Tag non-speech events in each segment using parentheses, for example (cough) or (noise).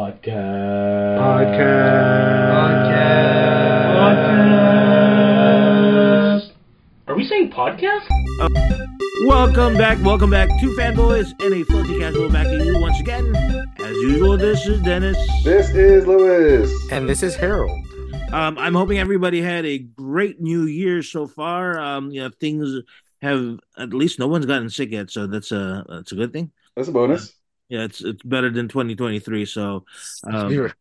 Podcast. Podcast. Podcast. Are we saying podcast? Welcome back, welcome back to Fanboys and a Filthy Casual back at you once again. As usual, this is Dennis. This is Lewis. And this is Harold. Um, I'm hoping everybody had a great new year so far. Um, you know, things have at least no one's gotten sick yet, so that's a that's a good thing. That's a bonus. Yeah, it's it's better than 2023. So um, we were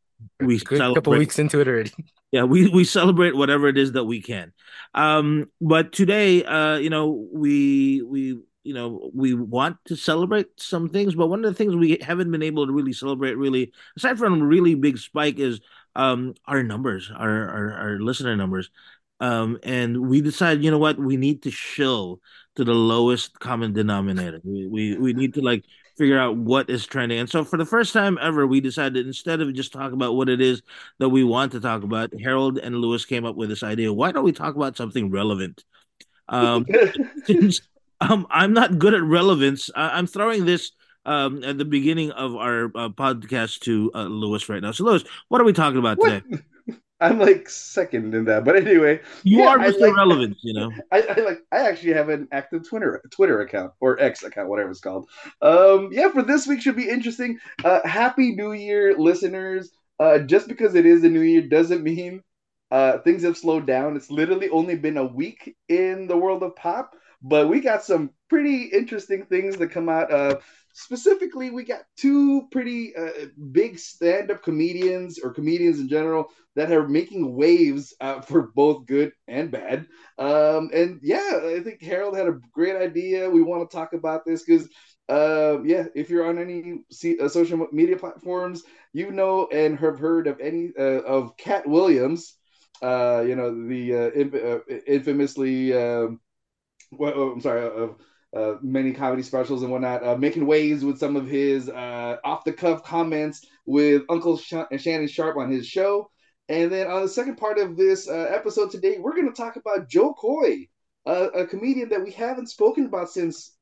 we a good couple celebrate- weeks into it already. (laughs) yeah we we celebrate whatever it is that we can um but today uh you know we we you know we want to celebrate some things but one of the things we haven't been able to really celebrate really aside from a really big spike is um our numbers our our, our listener numbers um and we decided you know what we need to shill to the lowest common denominator we we, we need to like figure out what is trending and so for the first time ever we decided instead of just talk about what it is that we want to talk about. Harold and Lewis came up with this idea. Why don't we talk about something relevant? Um, since (laughs) um, I'm not good at relevance, I- I'm throwing this um, at the beginning of our uh, podcast to uh, Lewis right now. So, Lewis, what are we talking about What? today? I'm like second in that, but anyway, You Yeah, are Mr. like- Relevance, you know. (laughs) I, I like. I actually have an active Twitter Twitter account or X account, whatever it's called. Um, yeah, for this week should be interesting. Uh, Happy New Year, listeners. Uh, just because it is a new year doesn't mean uh things have slowed down. It's literally only been a week in the world of pop, but we got some pretty interesting things that come out. Uh, specifically, we got two pretty uh, big stand-up comedians or comedians in general that are making waves uh, (laughs) for both good and bad. Um, and yeah, I think Harold had a great idea. We want to talk about this because, uh, yeah, if you're on any uh, social media platforms, you know and have heard of any uh, of Katt Williams. Uh, you know the uh, inf- infamously, um, well, oh, I'm sorry, of uh, many comedy specials and whatnot, uh, making waves with some of his uh, off the cuff comments with Uncle Sh- Shannon Sharpe on his show. And then on the second part of this uh, episode today, we're going to talk about Jo Koy, uh, a comedian that we haven't spoken about since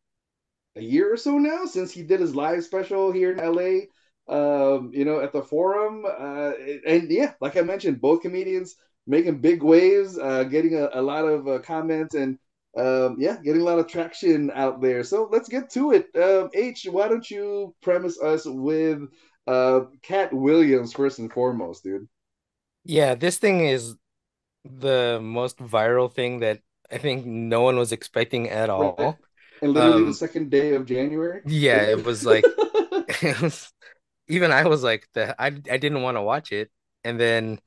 a year or so now, since he did his live special here in LA, um, you know, at the Forum. Uh, and yeah, like I mentioned, both comedians making big waves, uh, getting a, a lot of uh, comments and um, yeah, getting a lot of traction out there. So let's get to it. Um, H, why don't you premise us with uh, Katt Williams first and foremost, dude? Yeah, this thing is the most viral thing that I think no one was expecting at all. And literally Um, the second day of January. Yeah, it was like it was, (laughs) (laughs) even I was like the I I didn't want to watch it. And then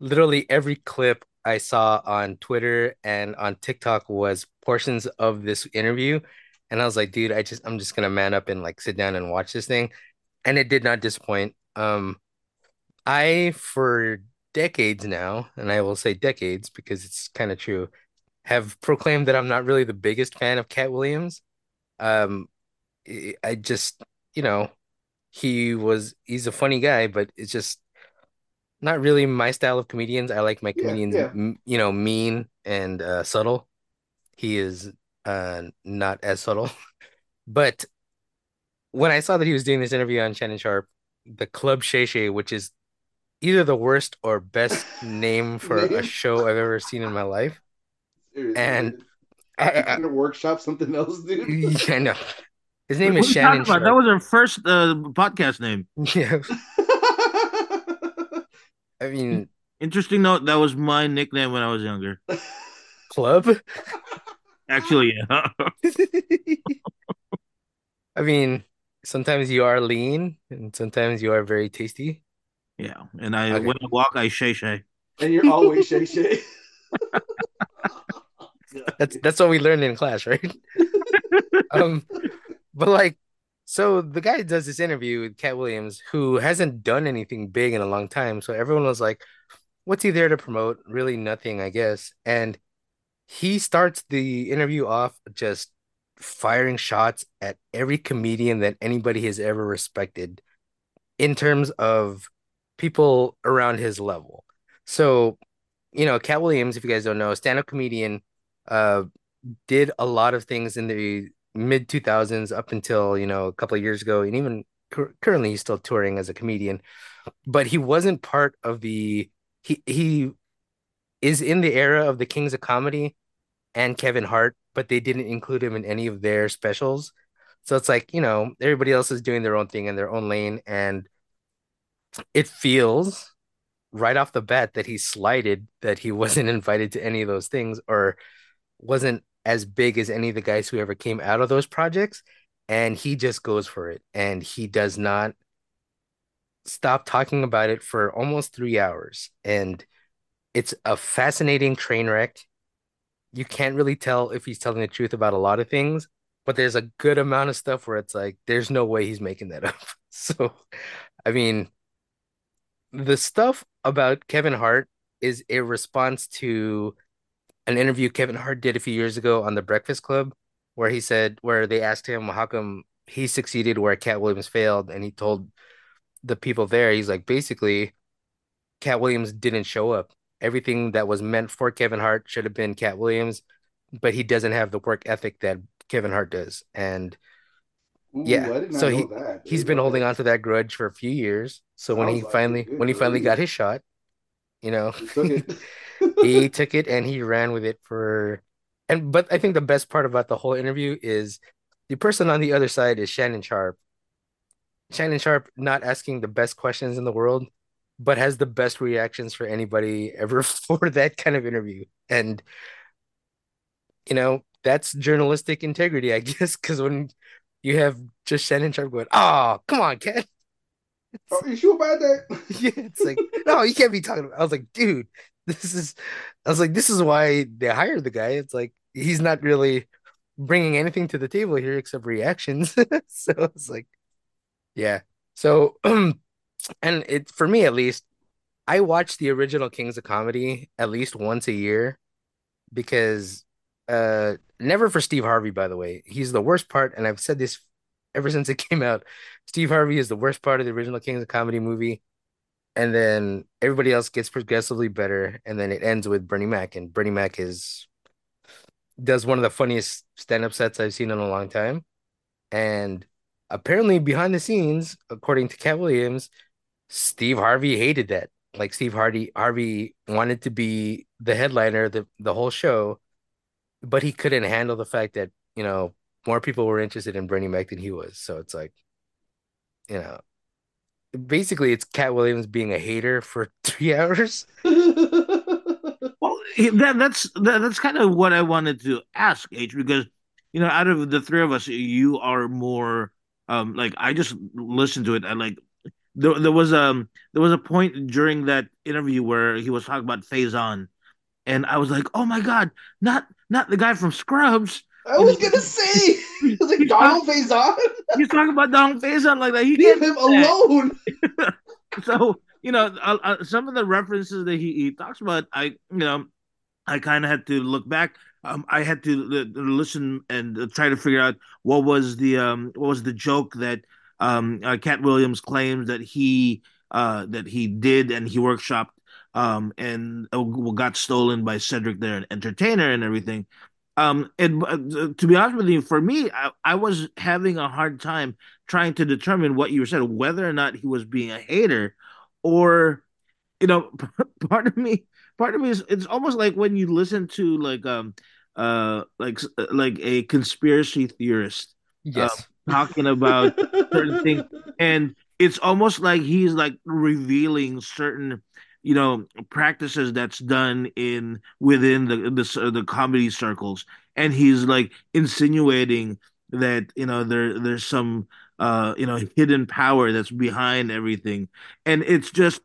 literally every clip I saw on Twitter and on TikTok was portions of this interview. And I was like, dude, I just I'm just gonna man up and like sit down and watch this thing. And it did not disappoint. Um I for decades now, and I will say decades because it's kind of true, have proclaimed that I'm not really the biggest fan of Katt Williams. Um I just, you know, he was he's a funny guy, but it's just not really my style of comedians. I like my Yeah, comedians, yeah. m- you know, mean and uh, subtle. He is uh not as subtle. (laughs) But when I saw that he was doing this interview on Shannon Sharpe, the Club Shay Shay, which is either the worst or best name (laughs) for a show I've ever seen in my life. Seriously, And dude. I- I'm I- to workshop something else, dude. (laughs) Yeah, I know. His name What is are you talking Shannon about? That was our first uh, podcast name. Yeah, (laughs) I mean, Interesting note, that was my nickname when I was younger. club. Actually, yeah. I mean, sometimes you are lean and sometimes you are very tasty. Yeah. And I Okay. when I walk, I shay shay. and you're always Shay (laughs) Shay. (laughs) That's that's what we learned in class, right? (laughs) Um, but like, so the guy does this interview with Katt Williams, who hasn't done anything big in a long time. So everyone was like, "What's he there to promote?" Really, nothing, I guess. And he starts the interview off just firing shots at every comedian that anybody has ever respected in terms of people around his level. So, you know, Katt Williams, if you guys don't know, stand-up comedian, uh, did a lot of things in the mid 2000s up until, you know, a couple of years ago, and even cur- currently he's still touring as a comedian. but he wasn't part of the he he is in the era of the Kings of Comedy and Kevin Hart, but they didn't include him in any of their specials. So it's like, you know, everybody else is doing their own thing in their own lane. And it feels right off the bat that he slighted that he (laughs) wasn't invited to any of those things or wasn't as big as any of the guys who ever came out of those projects. And he just goes for it. And he does not stop talking about it for almost three hours. And it's a fascinating train wreck. You can't really tell if he's telling the truth about a lot of things, but there's a good amount of stuff where it's like, there's no way he's making that up. (laughs) So, I mean, the stuff about Kevin Hart is a response to an interview Kevin Hart did a few years ago on The Breakfast Club, where he said, where they asked him how come he succeeded where Katt Williams failed, and he told the people there, he's like, basically, Katt Williams didn't show up. Everything that was meant for Kevin Hart should have been Katt Williams, but he doesn't have the work ethic that Kevin Hart does. And Ooh, yeah, I did not so he that. he's been holding on to that grudge for a few years. So when he like finally. When he finally got his shot, you know, He took it. (laughs) he took it and he ran with it for and but I think the best part about the whole interview is the person on the other side is Shannon Sharpe. Shannon Sharpe not asking the best questions in the world, but has the best reactions for anybody ever (laughs) for that kind of interview. And you know, that's journalistic integrity, I (laughs) guess, because when you have just Shannon Sharpe going, "Oh, come on, Ken." (laughs) Are you sure about that? (laughs) Yeah, it's like, no, you can't be talking about. I was like, dude, this is. I was like, this is why they hired the guy. It's like he's not really bringing anything to the table here except reactions. (laughs) so it's like, yeah. So, (clears throat) and it for me at least, I watch the original Kings of Comedy at least once a year because, uh, never for Steve Harvey. By the way, he's the worst part, and I've said this ever since it (laughs) came out. Steve Harvey is the worst part of the original Kings of Comedy movie. And then everybody else gets progressively better. And then it ends with Bernie Mac. And Bernie Mac is does one of the funniest stand-up sets I've seen in a long time. And apparently behind the scenes, according to Katt Williams, Steve Harvey hated that. Like Steve Harvey Harvey wanted to be the headliner the, the whole show, but he couldn't handle the fact that, you know, more people were interested in Bernie Mac than he was. So it's like, you know, basically it's Katt Williams being a hater for (laughs) three hours. (laughs) Well, that that's that, that's kind of what I wanted to ask H because you know out of the three of us, you are more um like I just listened to it. I like there there was um there was a point during that interview where he was talking about Faison, and I was like, oh my god, not not the guy from Scrubs. I was gonna (laughs) say, (laughs) was like Donald Faison. He's talking about Donald Faison like that. He Leave him alone. (laughs) so you know uh, uh, some of the references that he, he talks about i you know i kind of had to look back um, i had to uh, listen and uh, try to figure out what was the um what was the joke that um uh, katt williams claims that he uh that he did and he workshopped um and uh, got stolen by cedric there, an entertainer and everything um and uh, to be honest with you for me I, I was having a hard time trying to determine what you said whether or not he was being a hater or you know (laughs) part of me part of me is it's almost like when you listen to like um uh like like a conspiracy theorist Yes. talking (laughs) about certain things and it's almost like he's like revealing certain you know practices that's done in within the the, the comedy circles. And he's like insinuating that you know there there's some uh you know hidden power that's behind everything. And it's just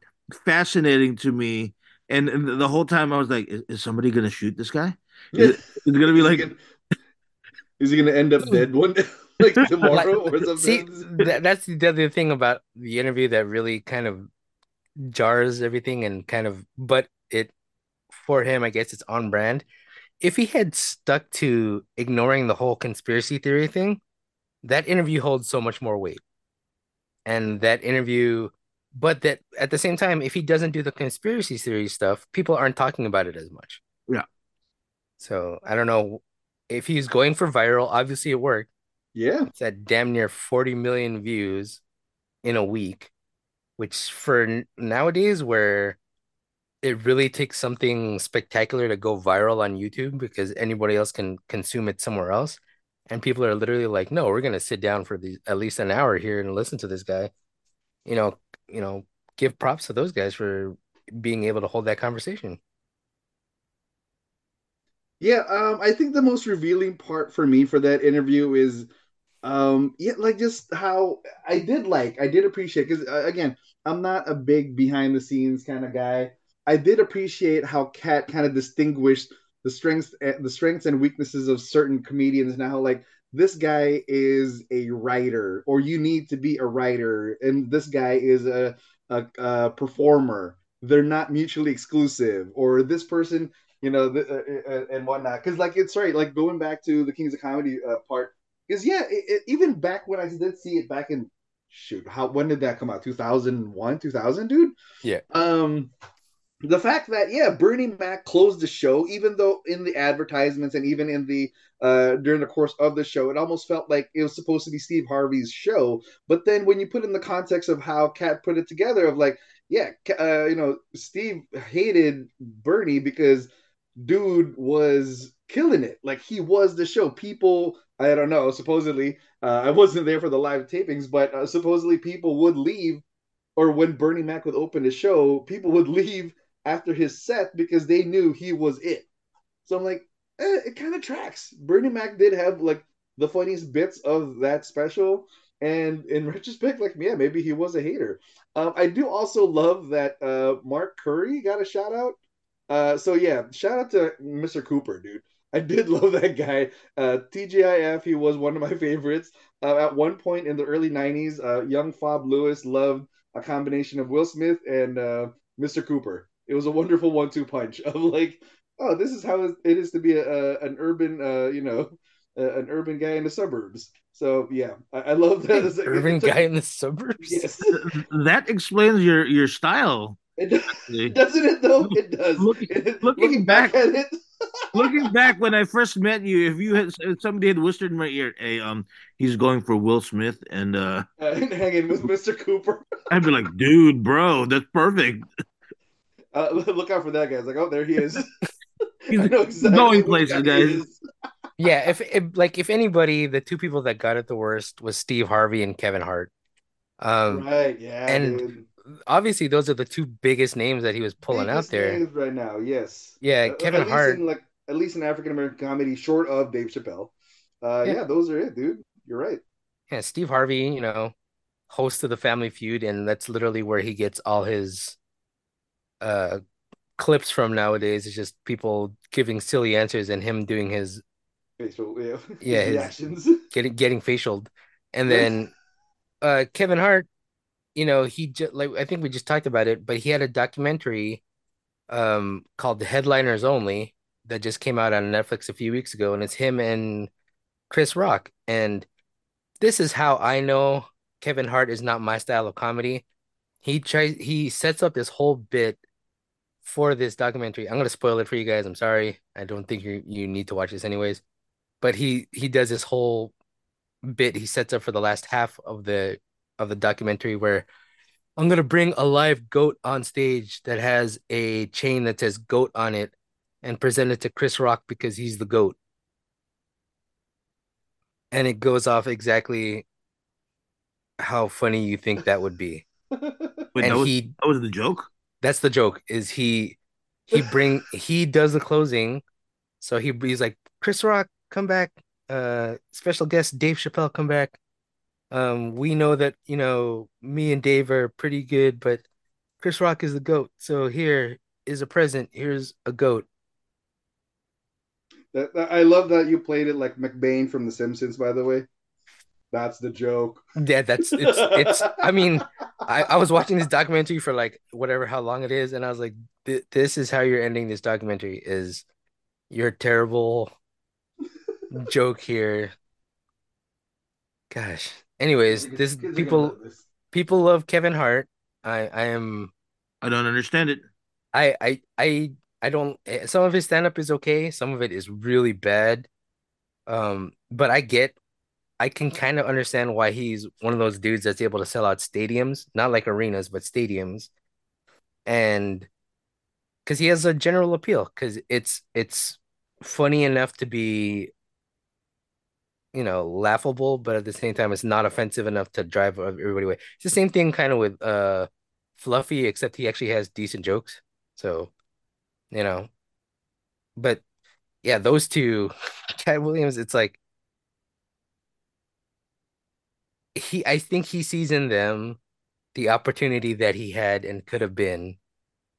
fascinating to me. And, and the whole time I was like is, is somebody gonna shoot this guy? Is it, (laughs) is it gonna be like is he gonna end up dead one day, (laughs) (laughs) like tomorrow or something? See, that, that's the other thing about the interview that really kind of jars everything and kind of, but it, for him, I guess it's on brand. If he had stuck to ignoring the whole conspiracy theory thing, that interview holds so much more weight. And that interview, but that at the same time, if he doesn't do the conspiracy theory stuff, people aren't talking about it as much. Yeah. So I don't know if he's going for viral. Obviously, it worked. yeah, It's at damn near 40 million views in a week. Which for nowadays where it really takes something spectacular to go viral on YouTube because anybody else can consume it somewhere else. And people are literally like, no, we're gonna sit down for the at least an hour here and listen to this guy. You know, you know, give props to those guys for being able to hold that conversation. Yeah, um, I think the most revealing part for me for that interview is, um, yeah, like just how I did like, I did appreciate because uh, again, I'm not a big behind the scenes kind of guy. I did appreciate how Katt kind of distinguished the strengths, eh, the strengths and weaknesses of certain comedians. Now, like this guy is a writer, or you need to be a writer, and this guy is a a, a performer. They're not mutually exclusive, or this person you know, the, uh, uh, and whatnot. Because like it's right, like going back to the Kings of Comedy uh, part is yeah, it, it, even back when I did see it back in shoot, how when did that come out? Two thousand one, two thousand, dude. Yeah. Um, the fact that yeah, Bernie Mac closed the show, even though in the advertisements and even in the uh during the course of the show, it almost felt like it was supposed to be Steve Harvey's show. But then when you put in the context of how Katt put it together, of like, yeah, uh, you know, Steve hated Bernie because dude was killing it. Like he was the show. People, I don't know. Supposedly, uh, I wasn't there for the live tapings, but uh, supposedly people would leave, or when Bernie Mac would open the show, people would (laughs) leave after his set because they knew he was it. So I'm like, eh, it kind of tracks. Bernie Mac did have like the funniest bits of that special. And in (laughs) retrospect, like, yeah, maybe he was a hater. Um, I do also love that uh, Mark Curry got a shout out uh, so yeah, shout out to Mr. Cooper, dude. I did (laughs) love that guy. Uh, TGIF, he was one of my (laughs) favorites. Uh, at one point in the early 90s, uh, young Fob Lewis loved a combination of Will Smith and uh, Mr. Cooper. It was a wonderful one two punch (laughs) of like, oh, this is how it is to be a, a an urban, uh, you know, an urban guy in the suburbs. So yeah, I, I love that. An urban guy in the suburbs. Yes, that explains your your style. It does, doesn't it though? It does. Looking, It- looking looking back at it, looking back when I first met you, if you had if somebody had whispered in my ear, "Hey, um, he's going for Will Smith," and uh, uh, (laughs) and hanging with Mr. Cooper. I'd be like, "Dude, bro, that's perfect." Uh, (laughs) look out for that guy. It's like, oh, there he is. (laughs) He's I know exactly going places, guy guys. Yeah, if, if like if anybody, the two people that got it the worst was Steve Harvey and Kevin Hart. Um, Right, yeah, and dude. Obviously those are the two biggest names that he was pulling out there. right now. Yes. Yeah, Uh, Kevin Hart. in like at least in African American comedy, short of Dave Chappelle. Uh, Yeah. yeah. those are it, dude. You're right. Yeah, Steve Harvey, you know, host of the Family Feud, and that's literally where he gets all his uh clips from nowadays. It's just people giving silly answers and him doing his Facial, yeah, (laughs) Yeah, his- reactions. getting getting facialed. And then uh Kevin Hart, you know, he just like I think we just talked about it, but he had a documentary um called The Headliners Only that just came out on Netflix a few weeks ago, and it's him and Chris Rock. And this is how I know Kevin Hart is not my style of comedy. He tries he sets up this whole bit for this documentary. I'm gonna spoil it for you guys. I'm sorry. I don't think you you need to watch this anyways. But he he does this whole bit he sets up for the last half of the of the documentary where I'm gonna bring a live goat on stage that has a chain that says goat on it and present it to Chris Rock because he's the goat. And it goes off exactly how funny you think that would be. (laughs) Wait, and that was he that was the joke. that's the joke is he he bring (laughs) he does the closing so he he's like chris rock come back uh special guest dave chappelle come back um we know that you know me and dave are pretty good but chris rock is the goat. So here is a present. Here's a goat. That, that- I love that you played it like McBain from The Simpsons. By the way, that's the joke. yeah that's it's it's i mean I, I was watching this documentary for like whatever how long it is and i was like this is how you're ending this documentary is your terrible joke here. Gosh anyways this Kids people this. people love kevin hart i i am I don't understand it. i i i i don't eh, some of his stand-up is okay some of it is really bad um but i get I can kind of understand why he's one of those dudes that's able to sell out stadiums, not like arenas, but stadiums. And because he has a general appeal, because it's it's funny enough to be, you know, laughable, but at the same time, it's not offensive enough to drive everybody away. It's the same thing kind of with uh Fluffy, except he actually has decent jokes. So, you know, but yeah, those two, (laughs) Katt Williams, it's like he I think he sees in them the opportunity that he had and could have been,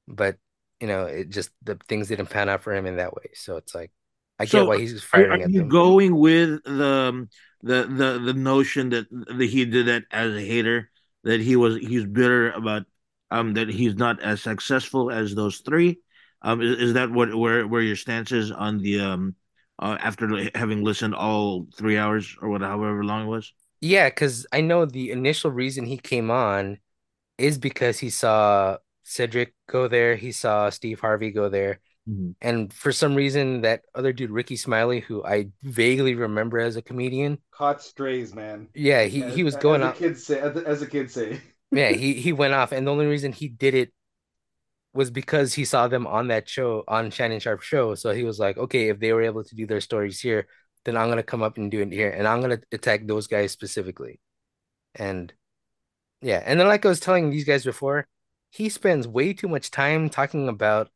but you know, it just the things didn't pan out for him in that way. So it's like I So get why he's are, firing are at you them. going with the the the the notion that that he did that as a hater, that he was he's bitter about um that he's not as successful as those three? Um, is, is that what where where your stance is on the um uh, after having listened all three hours or whatever however long it was? Yeah, because I know the initial reason he came on is because he saw Cedric go there, he saw Steve Harvey go there, Mhm. and for some reason that other dude, Rickey Smiley, who I vaguely remember as a comedian, Caught strays, man. yeah, he As, he was as going out. kids say, as the kids say. (laughs) Yeah, he he went off, and the only reason he did it was because he saw them on that show on Shannon Sharpe show. So he was like, okay, if they were able to do their stories here, then I'm gonna come up and do it here, and I'm gonna attack those guys specifically. And yeah, and then like I was telling these guys before, he spends way too much time talking about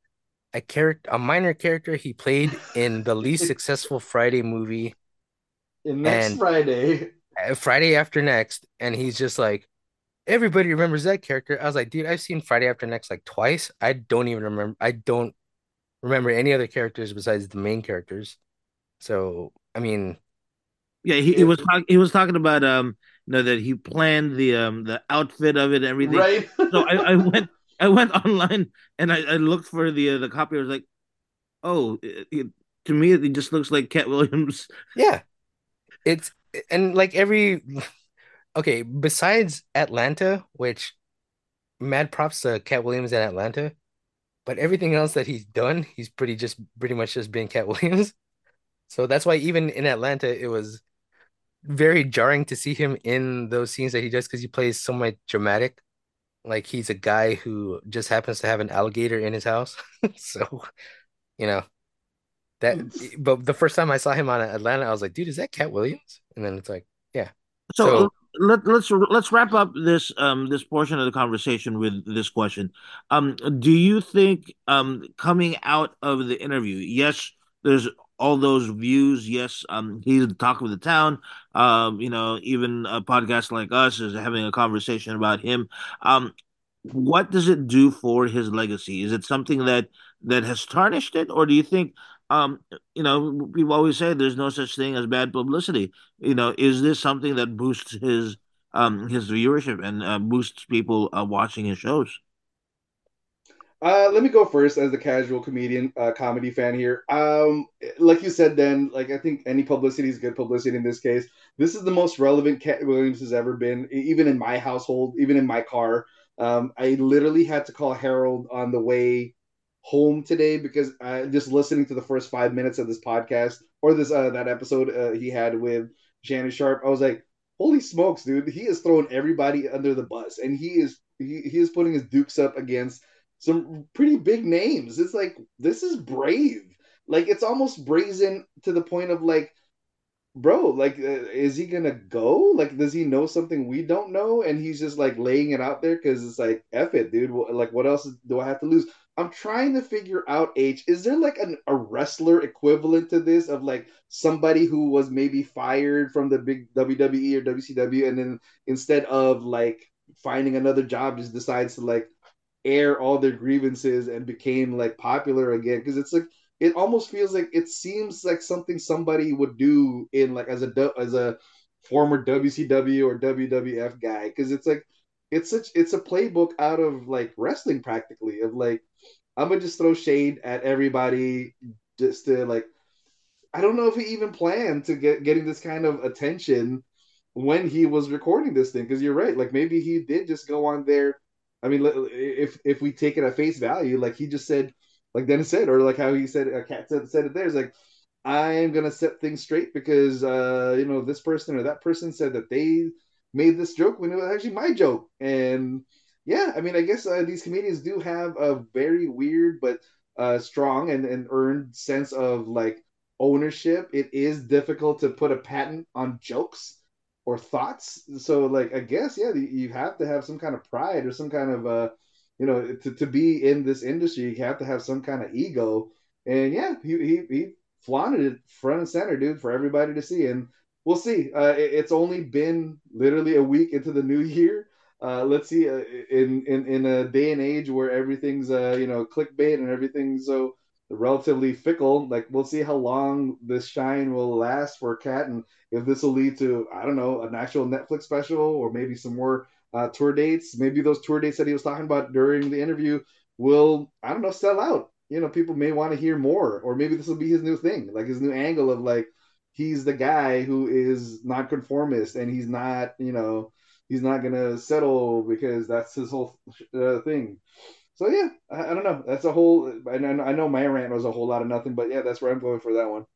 a character, a minor character he played in the least (laughs) successful Friday movie, And next and Friday, uh, Friday After Next, and he's just like. Everybody remembers that character. I was like, dude, I've seen Friday After Next like twice. I don't even remember. I don't remember any other characters besides the main characters. So, I mean, Yeah, he, he was talk, he was talking about um you know that he planned the um the outfit of it and everything. right? So I, I went I went online and I, I looked for the uh, the copy. I was like, oh, it, it, to me it just looks like Katt Williams. (laughs) yeah, it's and like every okay, besides Atlanta, which mad props to Katt Williams in Atlanta, but everything else that he's done, he's pretty just pretty much just been Katt (laughs) Williams. So that's why even in Atlanta, it was very jarring to see him in those scenes that he does because he plays so much dramatic. Like he's a guy who just happens to have an alligator in his house. (laughs) So, you know, that but the first time I saw him on Atlanta, I was like, dude, is that Katt Williams? And then it's like, yeah. So So let let's let's wrap up this um this portion of the conversation with this question. Um, do you think um coming out of the interview, yes, there's all those views. Yes, um, he's the talk of the town. Um, you know, even a podcast like us is having a conversation about him. Um, what does it do for his legacy? Is it something that that has tarnished it, or do you think, um, you know, people always say there's no such thing as bad publicity. You know, is this something that boosts his um his viewership and uh, boosts people uh, watching his shows? Uh, let me go first as the casual comedian, uh, comedy fan here. Um, like you said, then, like I think any publicity is good publicity in this case. This is the most relevant Katt Williams has ever been, even in my household, even in my car. Um, I literally had to call Harold on the way home today because I just listening to the first five minutes of this podcast or this uh, that episode uh, he had with Shannon Sharpe. I was like, holy smokes, dude! He is throwing everybody under the bus, and he is he, he is putting his dukes up against some pretty big names. It's like this is brave. Like it's almost brazen to the point of like, bro, like uh, is he gonna go? Like does he know something we don't know? And he's just like laying it out there because it's like, F it, dude. Like what else do I have to lose? I'm trying to figure out H. Is there like an, a wrestler equivalent to this of like somebody who was maybe fired from the big WWE or WCW and then instead of like finding another job just decides to like air all their grievances and became like popular again. Because it's like it almost feels like it seems like something somebody would do in like as a as a former WCW or WWF guy. Because it's like it's such it's a playbook out of like wrestling practically of like I'm gonna just throw shade at everybody just to like I don't know if he even planned to get getting this kind of attention when he was recording this thing. Because you're right like maybe he did just go on there I mean if if we take it at face value like he just said like Dennis said or like how he said uh, Katt said, said it there is like I am gonna set things straight because uh, you know this person or that person said that they made this joke when it was actually my joke, and yeah, I mean, I guess uh, these comedians do have a very weird but uh, strong and, and earned sense of like ownership. It is difficult to put a patent on jokes or thoughts. So, like, I guess, yeah, you have to have some kind of pride or some kind of, uh, you know, to, to be in this industry, you have to have some kind of ego. And yeah, he, he, he flaunted it front and center, dude, for everybody to see. And we'll see. Uh, it, it's only been literally a week into the new (laughs) year. Uh, let's see, uh, in, in in a day and age where everything's uh, you know clickbait and everything's so relatively fickle. Like we'll see how long this shine will last for Katt, and if this will lead to I don't know an actual Netflix special or maybe some more uh, tour dates. Maybe those tour dates that he was talking about during the interview will I don't know sell out. You know, people may want to hear more, or maybe this will be his new thing, like his new angle of like he's the guy who is nonconformist and he's not you know he's not gonna settle because that's his whole uh, thing. So yeah, I, I, don't know. That's a whole. And I know my rant was a whole lot of nothing, but yeah, that's where I'm going for that one.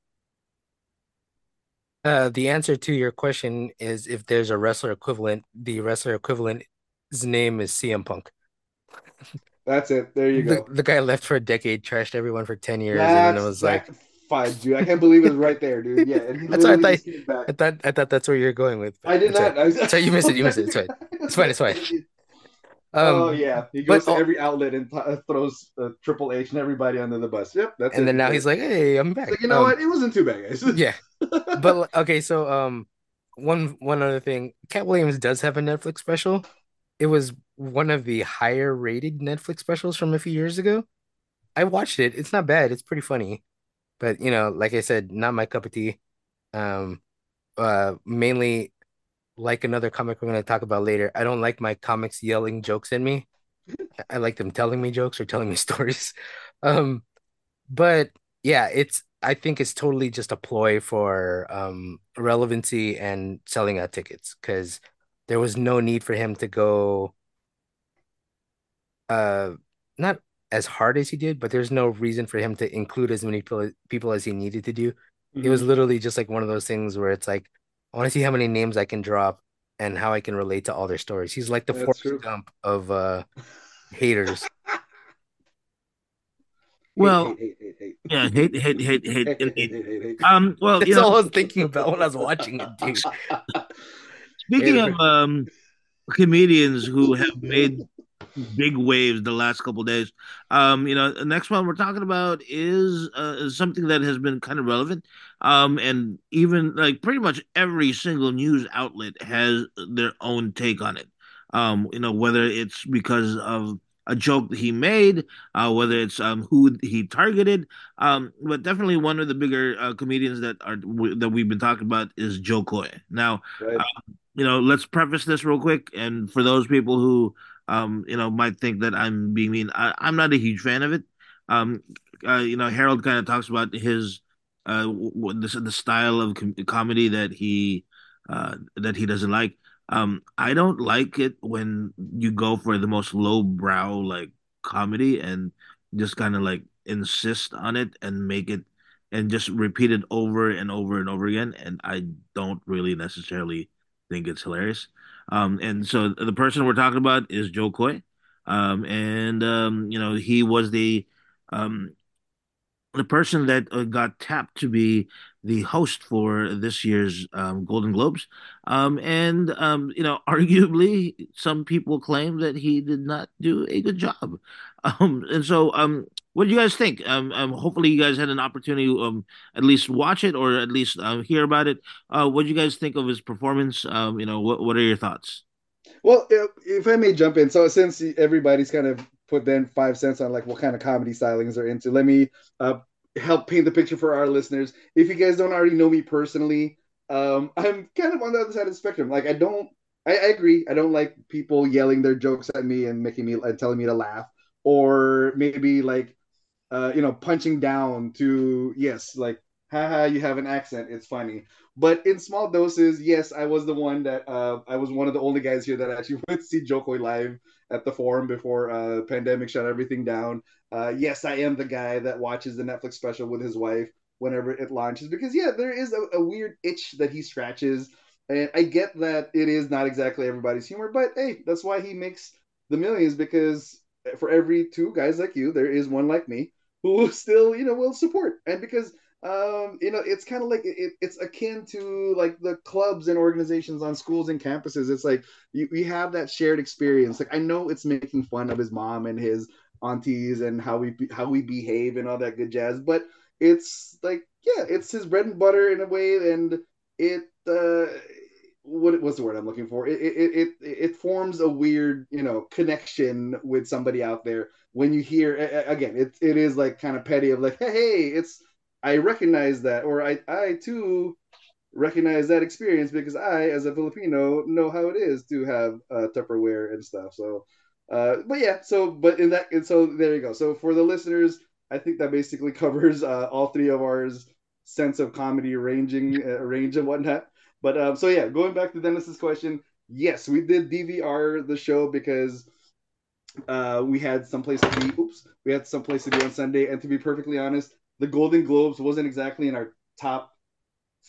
Uh, the answer to your question is if there's a wrestler equivalent, the wrestler equivalent's name is CM Punk. That's it. There you go. The, the, guy left for a decade, trashed everyone for ten years, that's, and it was like, fine, dude. I can't believe it's right there, dude. Yeah, (laughs) that's what I thought. I thought I thought that's where you're going with. I did not. Right. So you missed it. You missed it. It's fine. It's fine. (laughs) It's fine. Um, oh yeah, he goes but, to every outlet and uh, throws uh, Triple H and everybody under the bus. Yep, that's. And it. then now he's like, "Hey, I'm back." Like, you know um, what? It wasn't too bad, guys. yeah, (laughs) but okay, so um, one one other thing, Katt Williams does have a Netflix special. It was one of the higher rated Netflix specials from a few years ago. I watched it. It's not bad. It's pretty funny, but you know, like I said, not my cup of tea. Um, uh, mainly like another comic we're going to talk about later, I don't like my comics yelling jokes at me. I like them telling me jokes or telling me (laughs) stories. Um, but yeah, it's I think it's totally just a ploy for um relevancy and selling out tickets because there was no need for him to go uh not as hard as he did, but there's no reason for him to include as many people as he needed to do. Mm-hmm. It was mm-hmm. literally just like one of those things where it's like I want to see how many names I can drop and how I can relate to all their stories. He's like the That's Forrest true. Gump of uh, haters. (laughs) Well, hate, hate, hate, yeah, hate, hate, hate, hate, hate, hate. (laughs) Um, well, that's all I was thinking about when I was watching it. Dude. (laughs) Speaking of um, comedians who have made big waves the last couple days. Um, you know, the next one we're talking about is, uh, is something that has been kind of relevant. Um, and even like pretty much every single news outlet has their own take on it. Um, you know, whether it's because of a joke he made, uh, whether it's um, who he targeted. Um, but definitely one of the bigger uh, comedians that are that we've been talking about is Jo Koy. Now, right. uh, you know, let's preface this real quick, and for those people who um, you know, might think that I'm being mean. I, am not a huge fan of it. Um, uh, you know, Harold kind of talks about his uh, the, the style of com- comedy that he uh, that he doesn't like. Um, I don't like it when you go for the most lowbrow like comedy and just kind of like insist on it and make it and just repeat it over and over and over again. And I don't really necessarily think it's hilarious. Um, and so the person we're talking about is Jo Koy. Um, and um, you know, he was the um the person that uh, got tapped to be the host for this year's um, Golden Globes. Um, and, um, you know, (laughs) arguably, some people claim that he did not do a good job. Um, and so, um, what do you guys think? Um, hopefully, you guys had an opportunity to at least watch it or at least uh, hear about it. Uh, what do you guys think of his performance? You know, what, what are your thoughts? Well, if I may jump in, so since everybody's kind of put then five cents on like what kind of comedy stylings they're into, let me uh, help paint the picture for our listeners. If you guys don't already know me personally, um, (laughs) I'm kind of on the other side of the spectrum. Like I don't, I, I, agree. I don't like people yelling their jokes at me and making me and telling me to laugh, or maybe like, uh, you know, punching down to yes, like, haha, you have an accent. It's funny. But in small doses, yes, I was the one that uh, I was one of the only guys here that actually (laughs) went to see Jo Koy live at the forum before uh, pandemic shut everything down. Uh, yes, I am the guy that watches the Netflix special with his wife whenever it launches because yeah, there is a, a weird itch that he scratches, and I get that it is not exactly everybody's humor, but hey, that's why he makes the millions because for every two guys like you, there is one like me who (laughs) still you know will support, and because um you know it's kind of like it, it's akin to like the clubs and organizations on schools and campuses. It's like you, we have that shared experience. Like i know it's making fun of his mom and his aunties and how we how we behave and all that good jazz but it's like yeah it's his bread and butter in a way and it uh what what's the word I'm looking for? It, it it it forms a weird you know connection with somebody out there when you hear again it it is like kind of petty of like hey it's I recognize that, or I, I too recognize that experience because I, as a Filipino, know how it is to have uh, Tupperware and stuff. So, uh, but yeah, so but in that, and so there you go. So for the listeners, I think that basically (laughs) covers uh, all three of ours sense of comedy ranging uh, range and whatnot. But um, so yeah, going back to Dennis's question, yes, we did DVR the show because uh, we had some place to be. Oops, we had some place to be on Sunday, and to be perfectly honest, the Golden Globes wasn't exactly in our top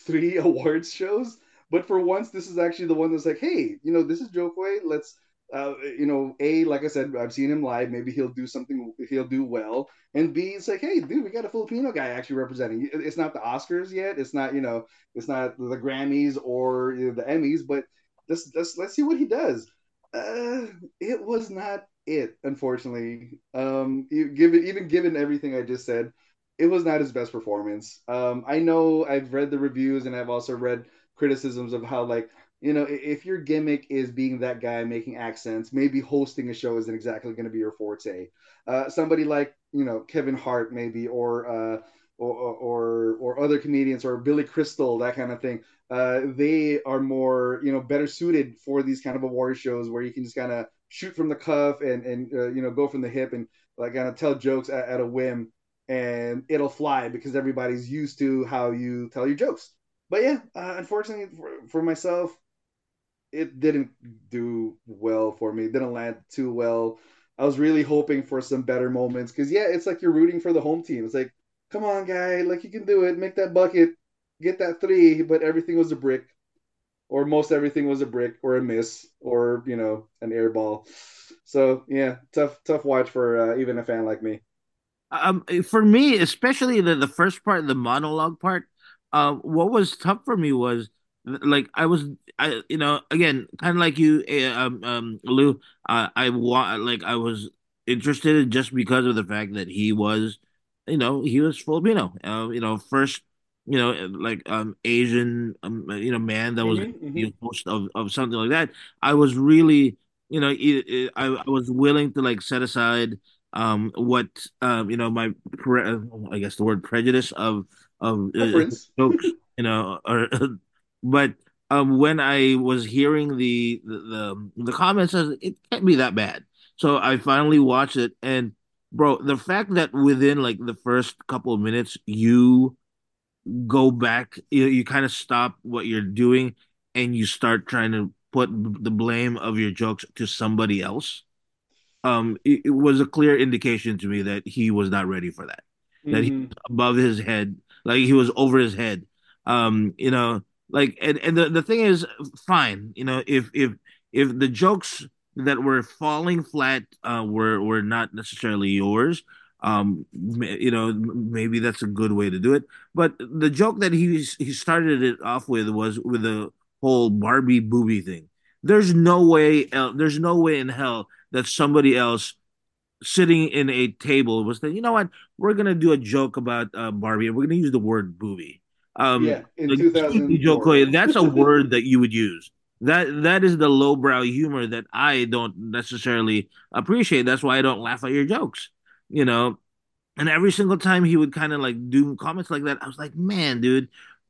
three (laughs) awards shows, but for once, this is actually the one that's like, hey, you know, this is Jo Koy. Let's, uh, you know, a like I said, I've seen him live. Maybe he'll do something. He'll do well. And B, it's like, hey, dude, we got a Filipino guy actually representing. It's not the Oscars yet. It's not, you know, it's not the Grammys or you know, the Emmys, but let's let's let's see what he does. Uh, it was not it, unfortunately. Um, given even given everything I just said it was not his best performance. Um, I know I've read the reviews and I've also read criticisms of how like you know if your gimmick is being that guy making accents, maybe hosting a show isn't exactly going to be your forte. Uh, somebody like you know Kevin Hart maybe or. Uh, or, or or other comedians or Billy Crystal, that kind of thing. Uh, they are more you know better suited for these kind of award shows where you can just kind of shoot from the cuff and and uh, you know go from the hip and like kind of tell jokes at, at, a whim and it'll fly because everybody's used to how you tell your jokes. But yeah, uh, unfortunately for, for, myself, it didn't do well for me. It didn't land too well. I was really hoping for some better moments because yeah, it's like you're rooting for the home team. It's like, come on, guy, like you can do it. Make that bucket, get that three. But everything was a brick, or most everything was a brick or a miss or you know an air ball. So yeah, tough tough watch for uh, even a fan like me um for me especially the, the first part the monologue part uh what was tough for me was like i was i you know again kind of like you eh, um um lou uh, i want like i was interested in just because of the fact that he was you know he was filipino uh, you know first you know like um asian um, you know man that was mm-hmm, mm-hmm. host of, of something like that i was really you know it, it, I, I was willing to like set aside um what um you know my pre- I guess the word prejudice of of uh, jokes you know or (laughs) but um when I was hearing the the the, the comments it can't be that bad so I finally watched it and bro the fact that within like the first couple of minutes you go back you, you kind of stop what you're doing and you start trying to put the blame of your jokes to somebody else um, it, it, was a clear indication to me that he was not ready for that. Mm-hmm. That he mm-hmm. above his head, like he was over his head. Um, you know, like and, and the, the thing is, fine. You know, if if if the jokes that were falling flat uh, were were not necessarily yours, um, you know, maybe that's a good way to do it. But the joke that he he started it off with was with the whole Barbie booby thing. There's no way. There's no way in hell that somebody else sitting in a table was saying, you know what, we're gonna do a joke about uh, Barbie and we're gonna use the word booby. Um, yeah, in like, 2004. that's a word that you would use. That that is the lowbrow humor that I don't necessarily appreciate. That's why I don't laugh at your jokes. You know, and every single time he would kind of like do comments like that, I was like, man, dude,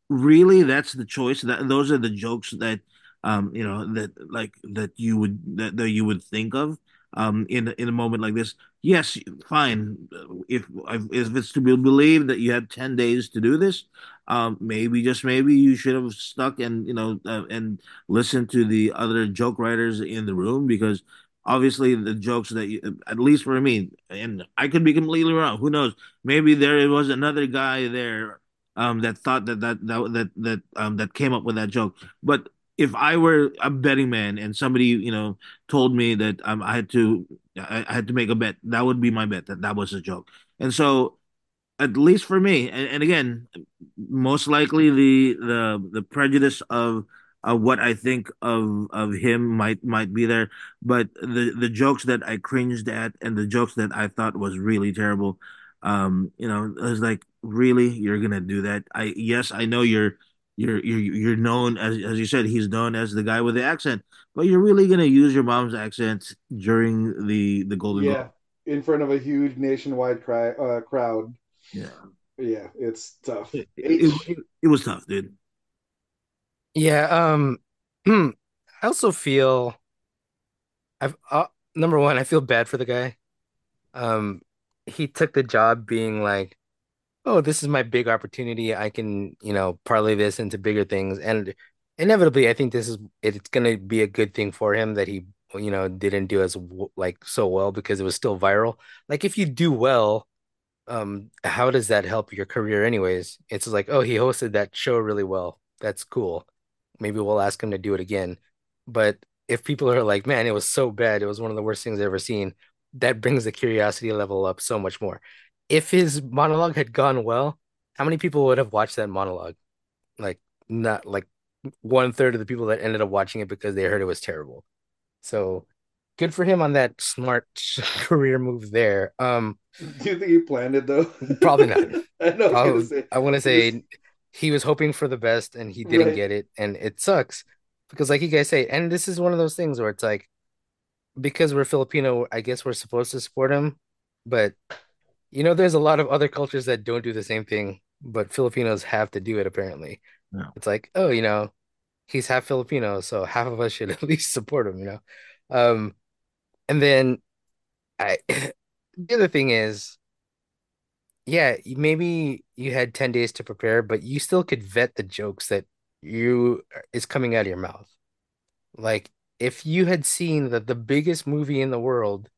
really? That's the choice. That those are the jokes that um, you know, that like that you would that, that you would think of um in in a moment like this. Yes fine. If if it's to be believed that you had 10 days to do this um maybe just maybe you should have stuck and you know uh, and listened to the other joke writers in the room because obviously the jokes that you, at least for me and i could be completely wrong who knows? Maybe there was another guy there um, that thought that that that that that um, that came up with that joke. But if I were a betting man and somebody you know told me that um, I had to I, I had to make a bet, that would be my bet that that was a joke. And so at least for me, and, and again, most likely the the the prejudice of of what I think of of him might might be there, but the the jokes that I cringed at and the jokes that I thought was really terrible, um, you know, I was like, really, you're gonna do that? I yes, I know you're you're you're you're known as as you said, he's known as the guy with the accent, but you're really gonna use your mom's accent during the the Golden Yeah, Globe. in front of a huge nationwide cry, uh, crowd. Yeah, Yeah, it's tough. it, it, it, it was tough, dude. Yeah, um (clears throat) I also feel I've uh, number one, I feel bad for the guy. Um he took the job being like, "Oh, this is my big opportunity. I can, you know, parlay this into bigger things." And inevitably, I think this is it's going to be a good thing for him that he, you know, didn't do as like so well because it was still viral. Like if you do well, um, how does that help your career anyways? It's like, oh, he hosted that show really well. That's cool. Maybe we'll ask him to do it again. But if people are like, man, it was so bad, it was one of the worst things I've ever seen, that brings the curiosity level up so much more. If his monologue had gone well, how many people would have watched that monologue? Like not like one third of the people that ended up watching it because they heard it was terrible. So good for him on that smart (laughs) career move there. Um, Do you think he planned it though? Probably not. (laughs) I know. I Probably. I want to say he was hoping for the best and he didn't right. get it, and it sucks because, like you guys say, and this is one of those things where it's like because we're Filipino, I guess we're supposed to support him, but you know, there's a lot of other cultures that don't do the same thing, but Filipinos have to do it apparently. Yeah. It's like, oh, you know, he's half Filipino, so half of us should (laughs) at least support him, you know. Um, and then I (clears throat) the other thing is. Yeah, maybe you had 10 days to prepare, but you still could vet the jokes that you is coming out of your mouth. Like if you had seen that the biggest movie in the world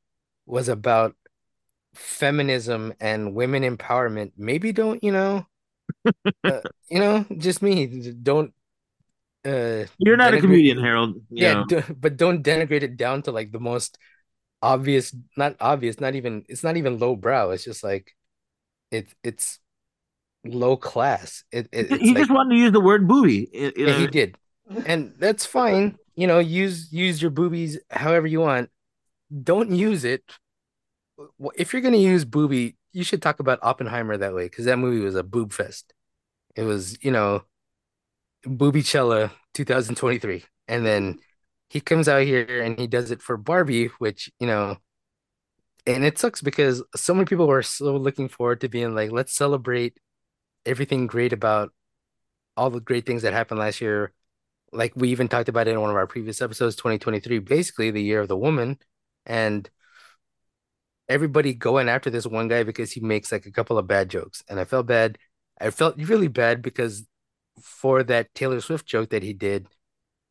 was about feminism and women empowerment, maybe don't, you know, uh, (laughs) you know, just me, don't uh You're not a comedian, Harold. You yeah, know, d but don't denigrate it down to like the most obvious, not obvious, not even it's not even low brow. It's just like it it's low class. It, it it's he just wanted to use the word booby. You yeah, he did, and that's fine. You know, use use your boobies however you want. Don't use it. If you're gonna use booby, you should talk about Oppenheimer that way because that movie was a boob fest. It was, you know, Boobycella 2023, and then he comes out here and he does it for Barbie, which you know, and it sucks because so many people were so looking forward to being like, let's celebrate everything great about all the great things that happened last year like we even talked about it in one of our previous episodes, 2023, basically the year of the woman, and everybody going after this one guy because he makes like a couple of bad jokes. And I felt bad. I felt really bad because for that Taylor Swift joke that he did,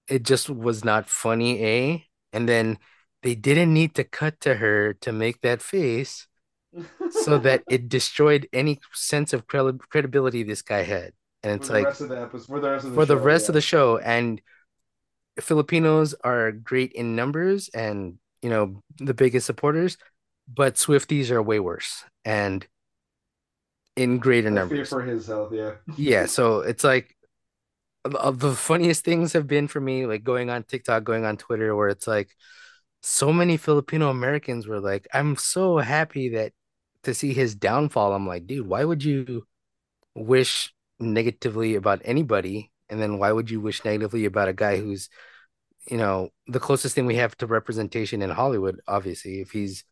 it just was not funny, eh? And then they didn't need to cut to her to make that face so that (laughs) it destroyed any sense of credi- credibility this guy had. And it's like the episode, for the rest of the for the show, rest of the show, and Filipinos are great in numbers and you know the biggest supporters, but Swifties are way worse and in greater numbers. for his health. Yeah. Yeah, so (laughs) it's like the funniest things have been for me like going on TikTok, going on Twitter, where it's like so many Filipino Americans were like, "I'm so happy that to see his downfall." I'm like, dude, why would you wish negatively about anybody? And then why would you wish negatively about a guy who's you know, the closest thing we have to representation in Hollywood, obviously, if he's,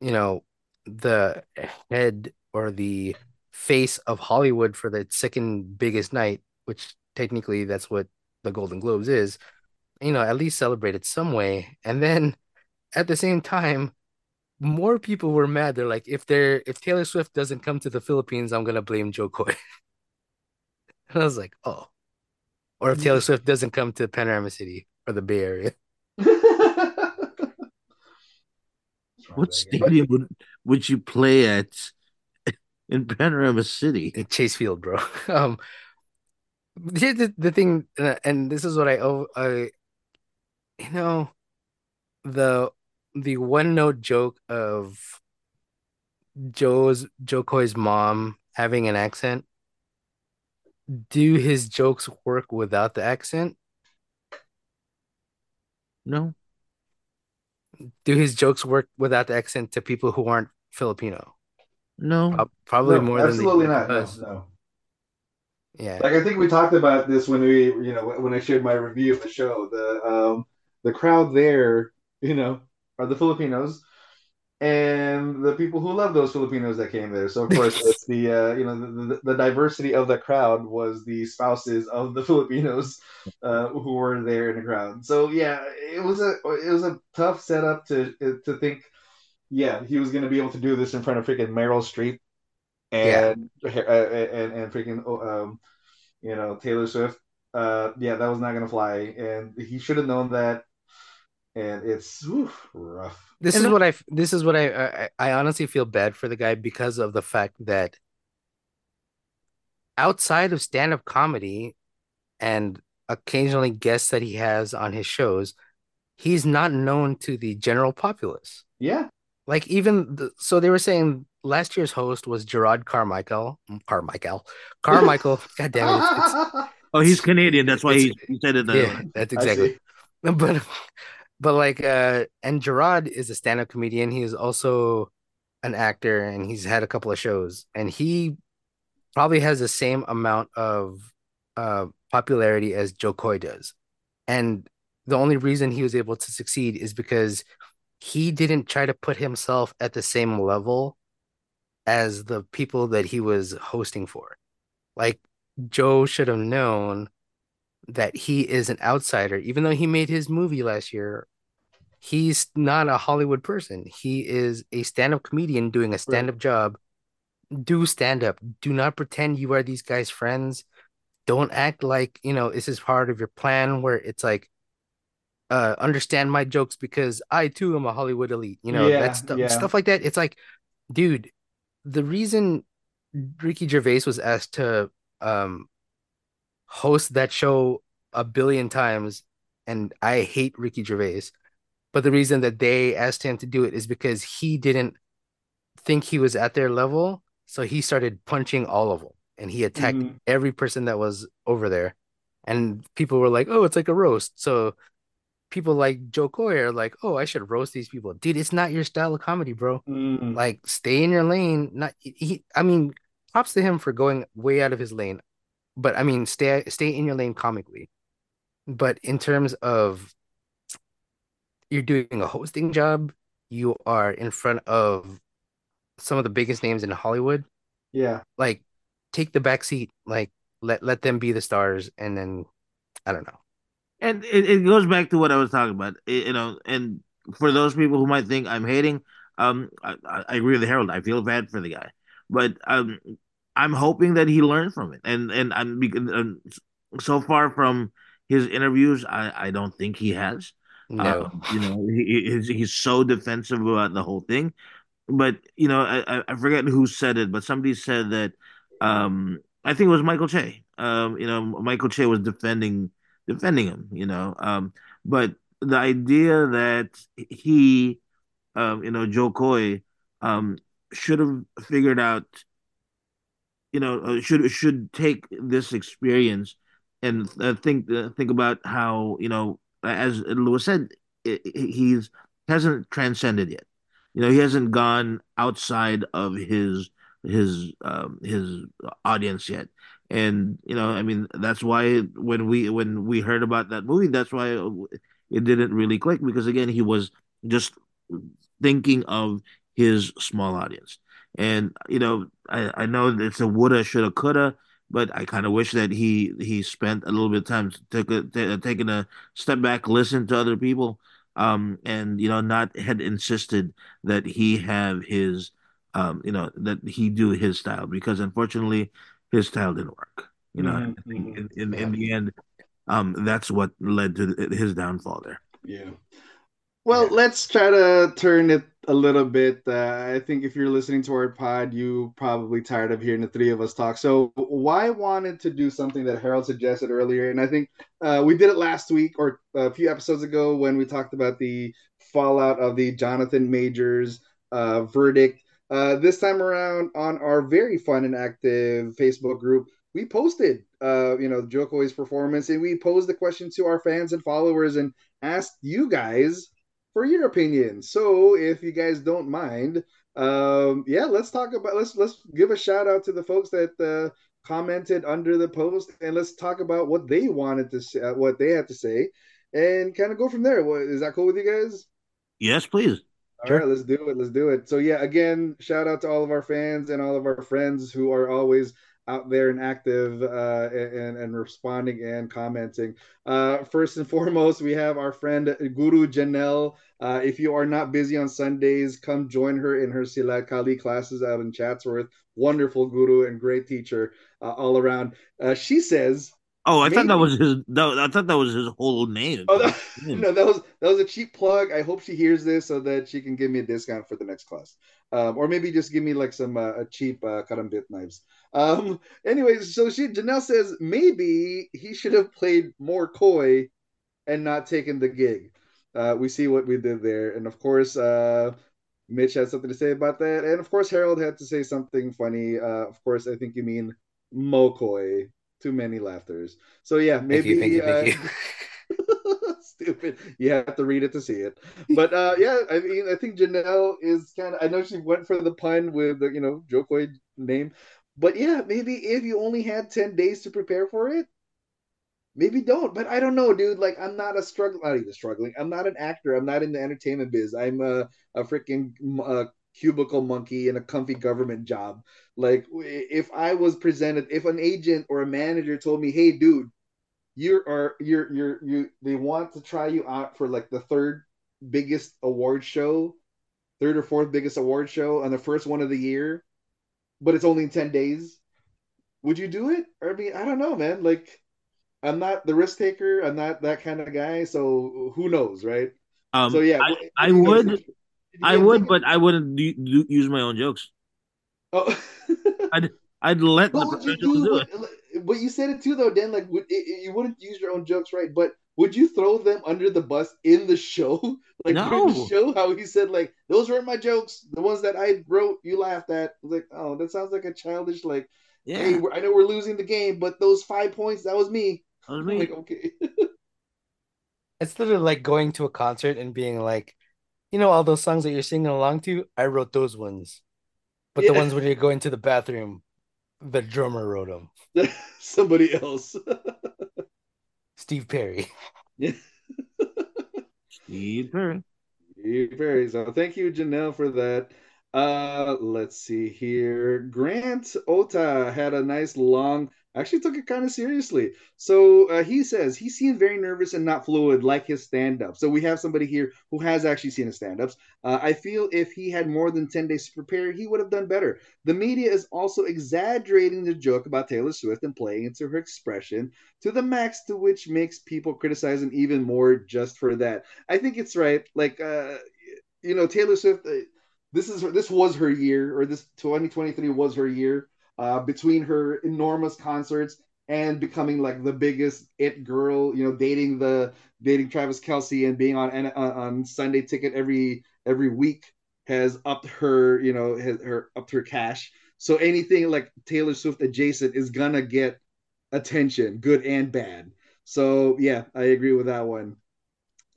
you know, the head or the face of Hollywood for the second biggest night, which technically that's what the Golden Globes is, you know, at least celebrate it some way. And then at the same time, more people were mad. They're like, if they're if Taylor Swift doesn't come to the Philippines, I'm gonna blame Jo Koy. (laughs) And I was like, oh. Or if Taylor Swift doesn't come to Panorama City or the Bay Area. (laughs) what stadium would would you play at? (laughs) in Panorama City. in Chase Field, bro. (laughs) Um, here's the, the thing, uh, and this is what I oh I, you know, the the one note joke of Joe's Jo Koy's mom having an accent. Do his jokes work without the accent? No, Do his jokes work without the accent to people who aren't Filipino? no. Probably No, more than absolutely not. No, no. Yeah. Like I think we talked about this when we, you know, when I shared my review of the show. The um, the crowd there, you know, are the Filipinos, and the people who love those Filipinos that came there. So of course, (laughs) it's the uh, you know the, the, diversity of the crowd was the spouses of the (laughs) Filipinos uh, who were there in the crowd. So yeah, it was a it was a tough setup to to think. Yeah, he was going to be able to do this in front of freaking Meryl Streep and uh, and and freaking um, you know Taylor Swift. Uh, yeah, that was not gonna fly, and he should have known that. And it's oof, rough. This And is the- what I this is what I, I I honestly feel bad for the guy because of the fact that outside of stand-up comedy and occasionally guests that he has on his shows, he's not known to the general populace. Yeah, Like even the, so they were saying last year's host was Jerrod Carmichael. Mm, Carmichael. Carmichael. (laughs) (laughs) God damn it. It's, it's, (laughs) Oh, he's Canadian. That's why he, he said it. That yeah, way. that's exactly. But but like uh and Jerrod is a stand-up comedian. He is also an actor and he's had a couple of shows and he probably has the same amount of uh popularity as Jo Koy does. And the only reason he was able to succeed is because he didn't try to put himself at the same level as the people that he was hosting for. Like Joe should have known that he is an outsider, even though he made his movie last year. He's not a Hollywood person. He is a stand-up comedian doing a stand-up job. Do stand-up. Do not pretend you are these guys' friends. Don't act like, you know, this is part of your plan where it's like, uh, understand my jokes because I too am a Hollywood elite. You know, Yeah, stuff, yeah. stuff like that. It's like, dude, the reason Ricky Gervais was asked to um host that show a billion times, and I hate Ricky Gervais, but the reason that they asked him to do it is because he didn't think he was at their level, so he started punching all of them, and he attacked Mhm. every person that was over there, and people were like, "Oh, it's like a roast." So people like Jo Koy are like, "Oh, I should roast these people." Dude, it's not your style of comedy, bro. Mm. Like, stay in your lane. Not he. I mean, props to him for going way out of his lane, but I mean, stay stay in your lane comically. But in terms of you're doing a hosting job, you are in front of some of the biggest names in Hollywood. yeah, Like, take the back seat. Like, let let them be the stars, and then I don't know. And it, it goes back to what I was talking about. I- you know, and for those people who might think I'm hating, um, I, I I agree with Harold. I feel bad for the guy, but um, I'm hoping that he learned from it. And and I'm so far from his interviews, I I don't think he has. No, Um, you know, he, he's he's so defensive about the whole thing. But you know, I I- I forget who said it, but somebody said that. Um, I think it was Michael Che. Um, you know, Michael Che was defending defending him. You know, um, but the idea that he, um, you know, Jo Koy, um, should have figured out you know uh, should should take this experience and uh, think uh, think about how you know as Lewis said he's hasn't transcended yet. You know he hasn't gone outside of his his um his audience yet. And you know I mean that's why when we when we heard about that movie that's why it didn't really click because again he was just thinking of his small audience and you know, I, I know it's a woulda, shoulda, coulda, but I kind of wish that he he spent a little bit of time took a, t- taking a step back, listen to other people, um, and you know, not had insisted that he have his, um, you know, that he do his style because unfortunately, his style didn't work. You know, Mhm, I think in, in, in Yeah. the end, um, that's what led to his downfall there. Yeah. Well, let's try to turn it a little bit. Uh, I think if you're listening to our pod, you probably tired of hearing the three of us talk. So why wanted to do something that Harold suggested earlier, and I think uh, we did it last week or a few episodes ago when we talked about the fallout of the Jonathan Majors uh, verdict. Uh, this time around, on our very fun and active Facebook group, we posted, uh, you know, Jo Koy's performance, and we posed the question to our fans and followers and asked you guys for your opinion. So if you guys don't mind, um, yeah, let's talk about let's let's give a shout out to the folks that uh, commented under the post, and let's talk about what they wanted to say, uh, what they had to say, and kind of go from there. What, is that cool with you guys? Yes, please. All sure. right, let's do it. Let's do it. So yeah, again, shout out to all of our fans and all of our friends who are always out there and active uh, and, and responding and commenting. Uh, first and foremost, we have our friend Guru Janelle. Uh, if you are not busy on Sundays, come join her in her Silat Kali classes out in Chatsworth. Wonderful guru and great teacher uh, all around. Uh, she says Oh, I Maybe. thought that was his. That, I thought that was his whole name. Oh, that, (laughs) (laughs) no, that was that was a cheap plug. I hope she hears this so that she can give me a discount for the next class, um, or maybe just give me like some uh, cheap uh, karambit knives. Um, anyways, so she Janelle says maybe he should have played more coy and not taken the gig. Uh, we see what we did there, and of course, uh, Mitch had something to say about that, and of course, Harold had to say something funny. Uh, of course, I think you mean Mokoy too many laughters. So yeah, maybe you, thank uh, (laughs) stupid. You have to read it to see it. But uh, (laughs) yeah, I mean, I think Janelle is kind of. I know she went for the pun with the you know Jo Koy name, but yeah, maybe if you only had ten days to prepare for it, maybe don't. But I don't know, dude. Like I'm not a struggle, not even struggling. I'm not an actor. I'm not in the entertainment biz. I'm a a freaking uh, cubicle monkey in a comfy government job. Like if I was presented, if an agent or a manager told me, "Hey, dude, you are you're you're you they want to try you out for like the third biggest award show, third or fourth biggest award show on the first one of the year, but it's only in 10 days." Would you do it? I mean, I don't know, man. Like I'm not the risk taker. I'm not that kind of guy. So who knows, right? Um, so yeah, I, I would. I (laughs) would, but I wouldn't do, do, use my own jokes. Oh, I'd I'd let but the professionals do, it. But you said it too, though, Dan. Like, would, it, you wouldn't use your own jokes, right? But would you throw them under the bus in the show? (laughs) Like no. during the show, how he said, like, those weren't my jokes. The ones that I wrote, you laughed at. Like, oh, that sounds like a childish, like, yeah. hey, I know we're losing the game, but those five points, that was me. That was (laughs) me. Like, okay. it's literally like going to a concert and being like, you know all those songs that you're singing along to? I wrote those ones. But yeah. the ones when you go into the bathroom, the drummer wrote them. (laughs) Somebody else. (laughs) Steve Perry. Yeah. (laughs) Steve Perry. Steve Perry. So thank you, Janelle, for that. Uh, let's see here. Grant Ota had a nice long actually took it kind of seriously. So uh, he says he seemed very nervous and not fluid like his stand up. So we have somebody here who has actually seen his stand ups. Uh, I feel if he had more than 10 days to prepare, he would have done better. The media is also exaggerating the joke about Taylor Swift and playing into her expression to the max, to which makes people criticize him even more just for that. I think it's right. Like, uh, you know, Taylor Swift. Uh, this is her, this was her year, or this 2023 was her year uh, between her enormous concerts and becoming like the biggest it girl, you know, dating the dating Travis Kelce and being on on Sunday Ticket every every week has upped her, you know, has her upped her cash. So anything like Taylor Swift adjacent is gonna get attention, good and bad. So yeah, I agree with that one.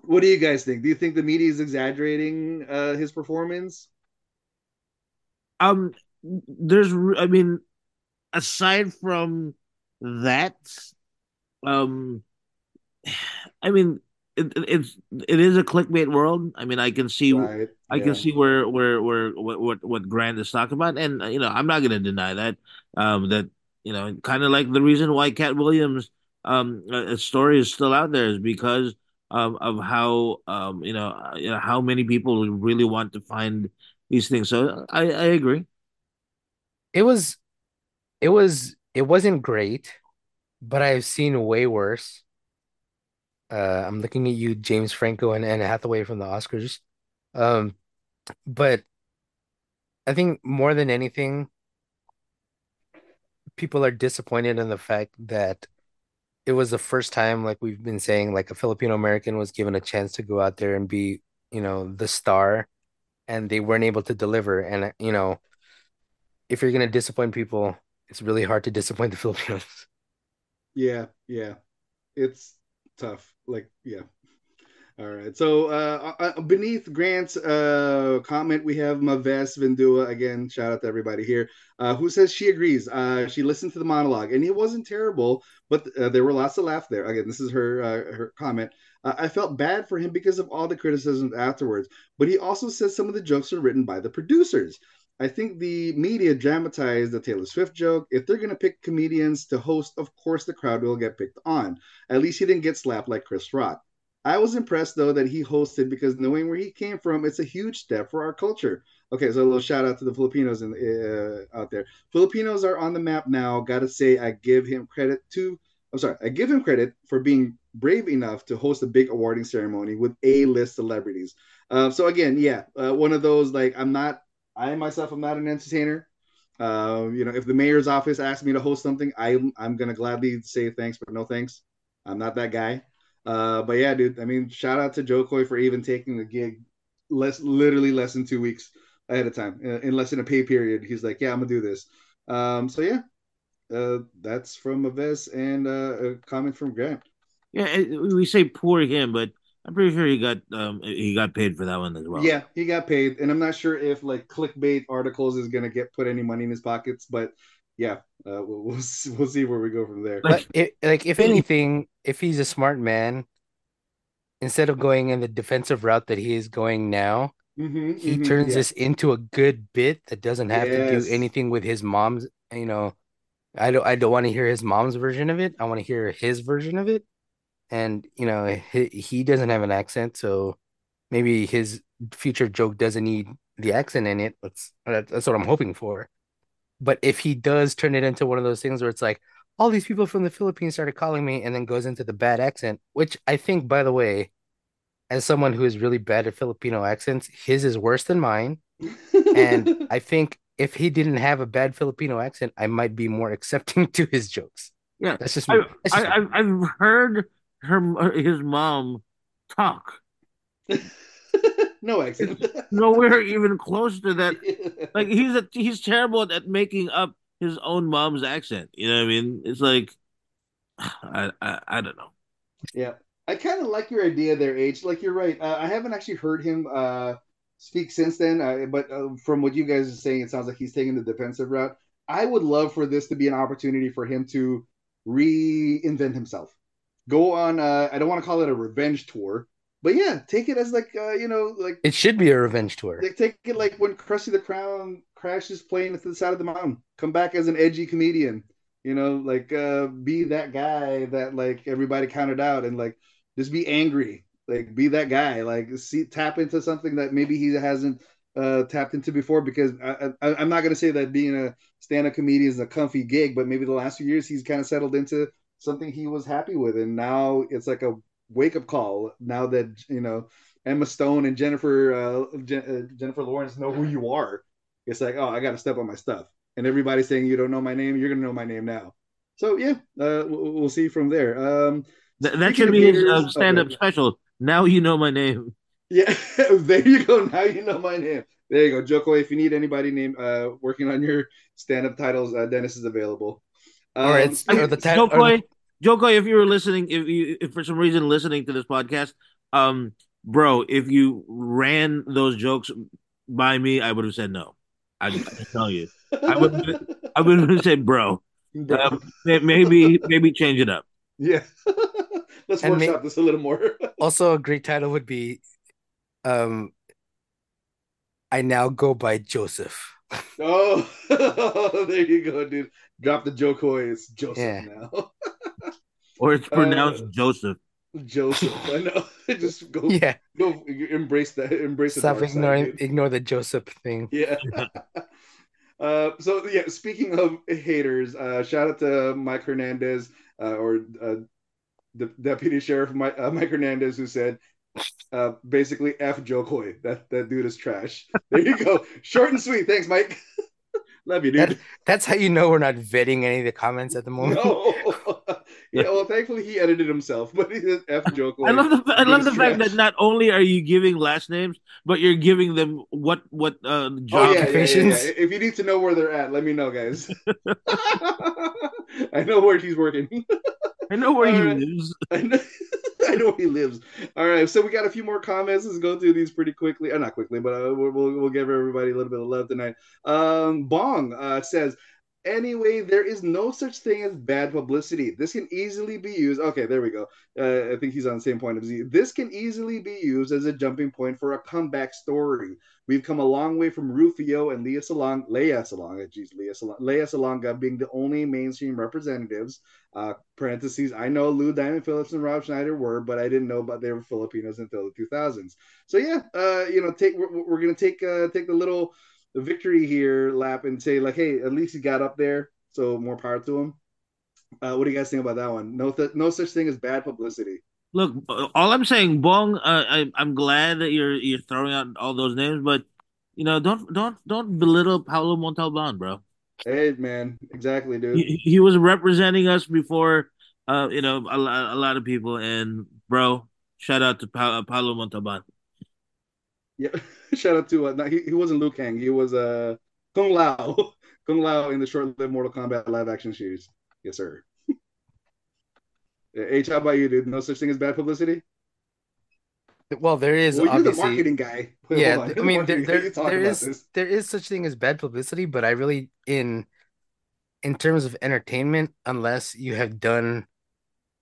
What do you guys think? Do you think the media is exaggerating uh, his performance? Um, there's, I mean, aside from that, um, I mean, it, it's it is a clickbait world. I mean, I can see right. I yeah. can see where where where what what what Grant is talking about, and you know, I'm not going to deny that. Um, that you know, kind of like the reason why Katt Williams um a story is still out there is because um of how um you know you know how many people really want to find these things. So I I agree. It was it was it wasn't great, but I've seen way worse. Uh, I'm looking at you, James Franco and Anne Hathaway from the Oscars. Um, but I think more than anything, people are disappointed in the fact that it was the first time, like we've been saying, like a Filipino American was given a chance to go out there and be, you know, the star, and they weren't able to deliver. And you know, if you're gonna disappoint people, it's really hard to disappoint the Filipinos. (laughs) Yeah, yeah. It's tough. Like, yeah. All right. So uh, uh, beneath Grant's uh, comment, we have Maves Vindua again. Shout out to everybody here uh, who says she agrees. Uh, she listened to the monologue and it wasn't terrible, but uh, there were lots of laugh there. Again, this is her her comment. I felt bad for him because of all the criticisms afterwards, but he also says some of the jokes are written by the producers. I think the media dramatized the Taylor Swift joke. If they're going to pick comedians to host, of course the crowd will get picked on. At least he didn't get slapped like Chris Rock. I was impressed though that he hosted because knowing where he came from, it's a huge step for our culture. Okay, so a little shout out to the Filipinos in, uh, out there. Filipinos are on the map now. Got to say, I give him credit to. I'm sorry, I give him credit for being brave enough to host a big awarding ceremony with A-list celebrities. Uh, so again, yeah, uh, one of those like I'm not I myself am not an entertainer. Uh, you know, if the mayor's office asks me to host something, I'm I'm gonna gladly say thanks, but no thanks. I'm not that guy. Uh, but yeah, dude. I mean, shout out to Jo Koy for even taking the gig, less literally less than two weeks ahead of time, uh, in less than a pay period. He's like, yeah, I'm gonna do this. Um, so yeah, uh, that's from Aves and uh, a comment from Grant. Yeah, we say poor him, but I'm pretty sure he got um he got paid for that one as well. Yeah, he got paid, and I'm not sure if like clickbait articles is gonna get put any money in his pockets, but yeah, uh, we'll, we'll we'll see where we go from there. But it, like if anything, if he's a smart man, instead of going in the defensive route that he is going now, mm-hmm, he mm-hmm, turns yeah. this into a good bit that doesn't have to do anything with his mom's. You know, I don't I don't want to hear his mom's version of it. I want to hear his version of it. And you know, he, he doesn't have an accent, so maybe his future joke doesn't need the accent in it. That's that's what I'm hoping for. But if he does turn it into one of those things where it's like all these people from the Philippines started calling me and then goes into the bad accent, which I think, by the way, as someone who is really bad at Filipino accents, his is worse than mine. And (laughs) I think if he didn't have a bad Filipino accent, I might be more (laughs) accepting to his jokes. Yeah, That's just. I, That's just I. I've I've heard her his mom talk (laughs) no accent. (laughs) nowhere even close to that. (laughs) Like he's a, he's terrible at making up his own mom's accent. You know what I mean? It's like (sighs) I I, I don't know. Yeah, I kind of like your idea there, H. Like you're right. Uh, I haven't actually heard him uh, speak since then, uh, but uh, from what you guys are saying, it sounds like he's taking the defensive route. I would love for this to be an opportunity for him to reinvent himself. Go on. Uh, I don't want to call it a revenge tour, but yeah, take it as like uh, you know, like It should be a revenge tour. like take it like when Krusty the Clown crashes plane to the side of the mountain. Come back as an edgy comedian. You know, like uh be that guy that like everybody counted out and like just be angry. Like be that guy. Like see tap into something that maybe he hasn't uh tapped into before because I, I I'm not gonna say that being a stand-up comedian is a comfy gig, but maybe the last few years he's kind of settled into something he was happy with and now it's like a wake up call now that you know Emma Stone and Jennifer uh, uh, Jennifer Lawrence know who you are. It's like, oh, I got to step on my stuff, and everybody's saying you don't know my name. You're gonna know my name now. So yeah, uh, we'll, we'll see from there. Um, Th- that should be uh, stand-up okay. special. Now you know my name. yeah, (laughs) there you go. Now you know my name. There you go, Jo Koy. If you need anybody named uh, working on your stand up titles, uh, Dennis is available. Um, Or it's- or the ti- or the- Jo Koy, Jokoi, if you were listening, if you if for some reason listening to this podcast, um, bro, if you ran those jokes by me, I would have said no. I, I can tell you, I would- I would have said, bro, Bro. um, maybe maybe change it up. yeah. (laughs) Let's And workshop this a little more. (laughs) Also, a great title would be um I now go by Joseph. (laughs) oh, (laughs) there you go, dude. Drop the Jo Koy. It's Joseph Yeah. now. (laughs) Or it's pronounced Uh, Joseph. Joseph. I know. Just go, Yeah, go, embrace that. Embrace the stop dark side, ignoring dude. ignore the Joseph thing. Yeah. uh, so yeah, speaking of haters, uh, shout out to Mike Hernandez uh, or uh, the deputy sheriff Mike, uh, Mike Hernandez who said Uh, basically, F Jo Koy. That that dude is trash. There you go. Short and sweet. Thanks, Mike. (laughs) Love you, dude. That, that's how you know we're not vetting any of the comments at the moment. No. (laughs) yeah, well, thankfully he edited himself, (laughs) but he F Jo Koy. I love the I love the fact that not only are you giving last names, but you're giving them what what uh, job Oh yeah, yeah, yeah, yeah. If you need to know where they're at, let me know, guys. I know where he's working. I know where he All right. lives. (laughs) I know, I know where he lives. All right, so we got a few more comments. Let's go through these pretty quickly. Uh, not quickly, but uh, we'll, we'll we'll give everybody a little bit of love tonight. Um, Bong uh, says, anyway, there is no such thing as bad publicity. This can easily be used. Okay, there we go. Uh, I think he's on the same point as you. This can easily be used as a jumping point for a comeback story. We've come a long way from Rufio and Leah Salong, Leia Salonga, geez, Leah Salonga, Leia Salonga being the only mainstream representatives. Uh, parentheses, I know Lou Diamond Phillips and Rob Schneider were, but I didn't know about they were Filipinos until the 2000s. So yeah, uh, you know, take we're, we're gonna take uh, take the little victory here lap and say like, hey, at least he got up there, so more power to him. Uh, what do you guys think about that one? No, th- no such thing as bad publicity. Look, all I'm saying, Bong. Uh, I, I'm glad that you're you're throwing out all those names, but you know, don't don't don't belittle Paolo Montalban, bro. Hey, man, exactly, dude. He, he was representing us before, uh, you know, a, lot- a lot of people, and bro, shout out to pa- Paolo Montalban. Yeah, (laughs) shout out to uh, he he wasn't Liu Kang, he was uh Kung Lao, (laughs) Kung Lao in the short-lived Mortal Kombat live-action series. Yes, sir. (laughs) H, how about you, dude? No such thing as bad publicity. Well, there is Well, you're the marketing guy. Wait, yeah, hold on. th- You're I the mean marketing there there, there is this. there is such thing as bad publicity, but I really in in terms of entertainment, unless you have done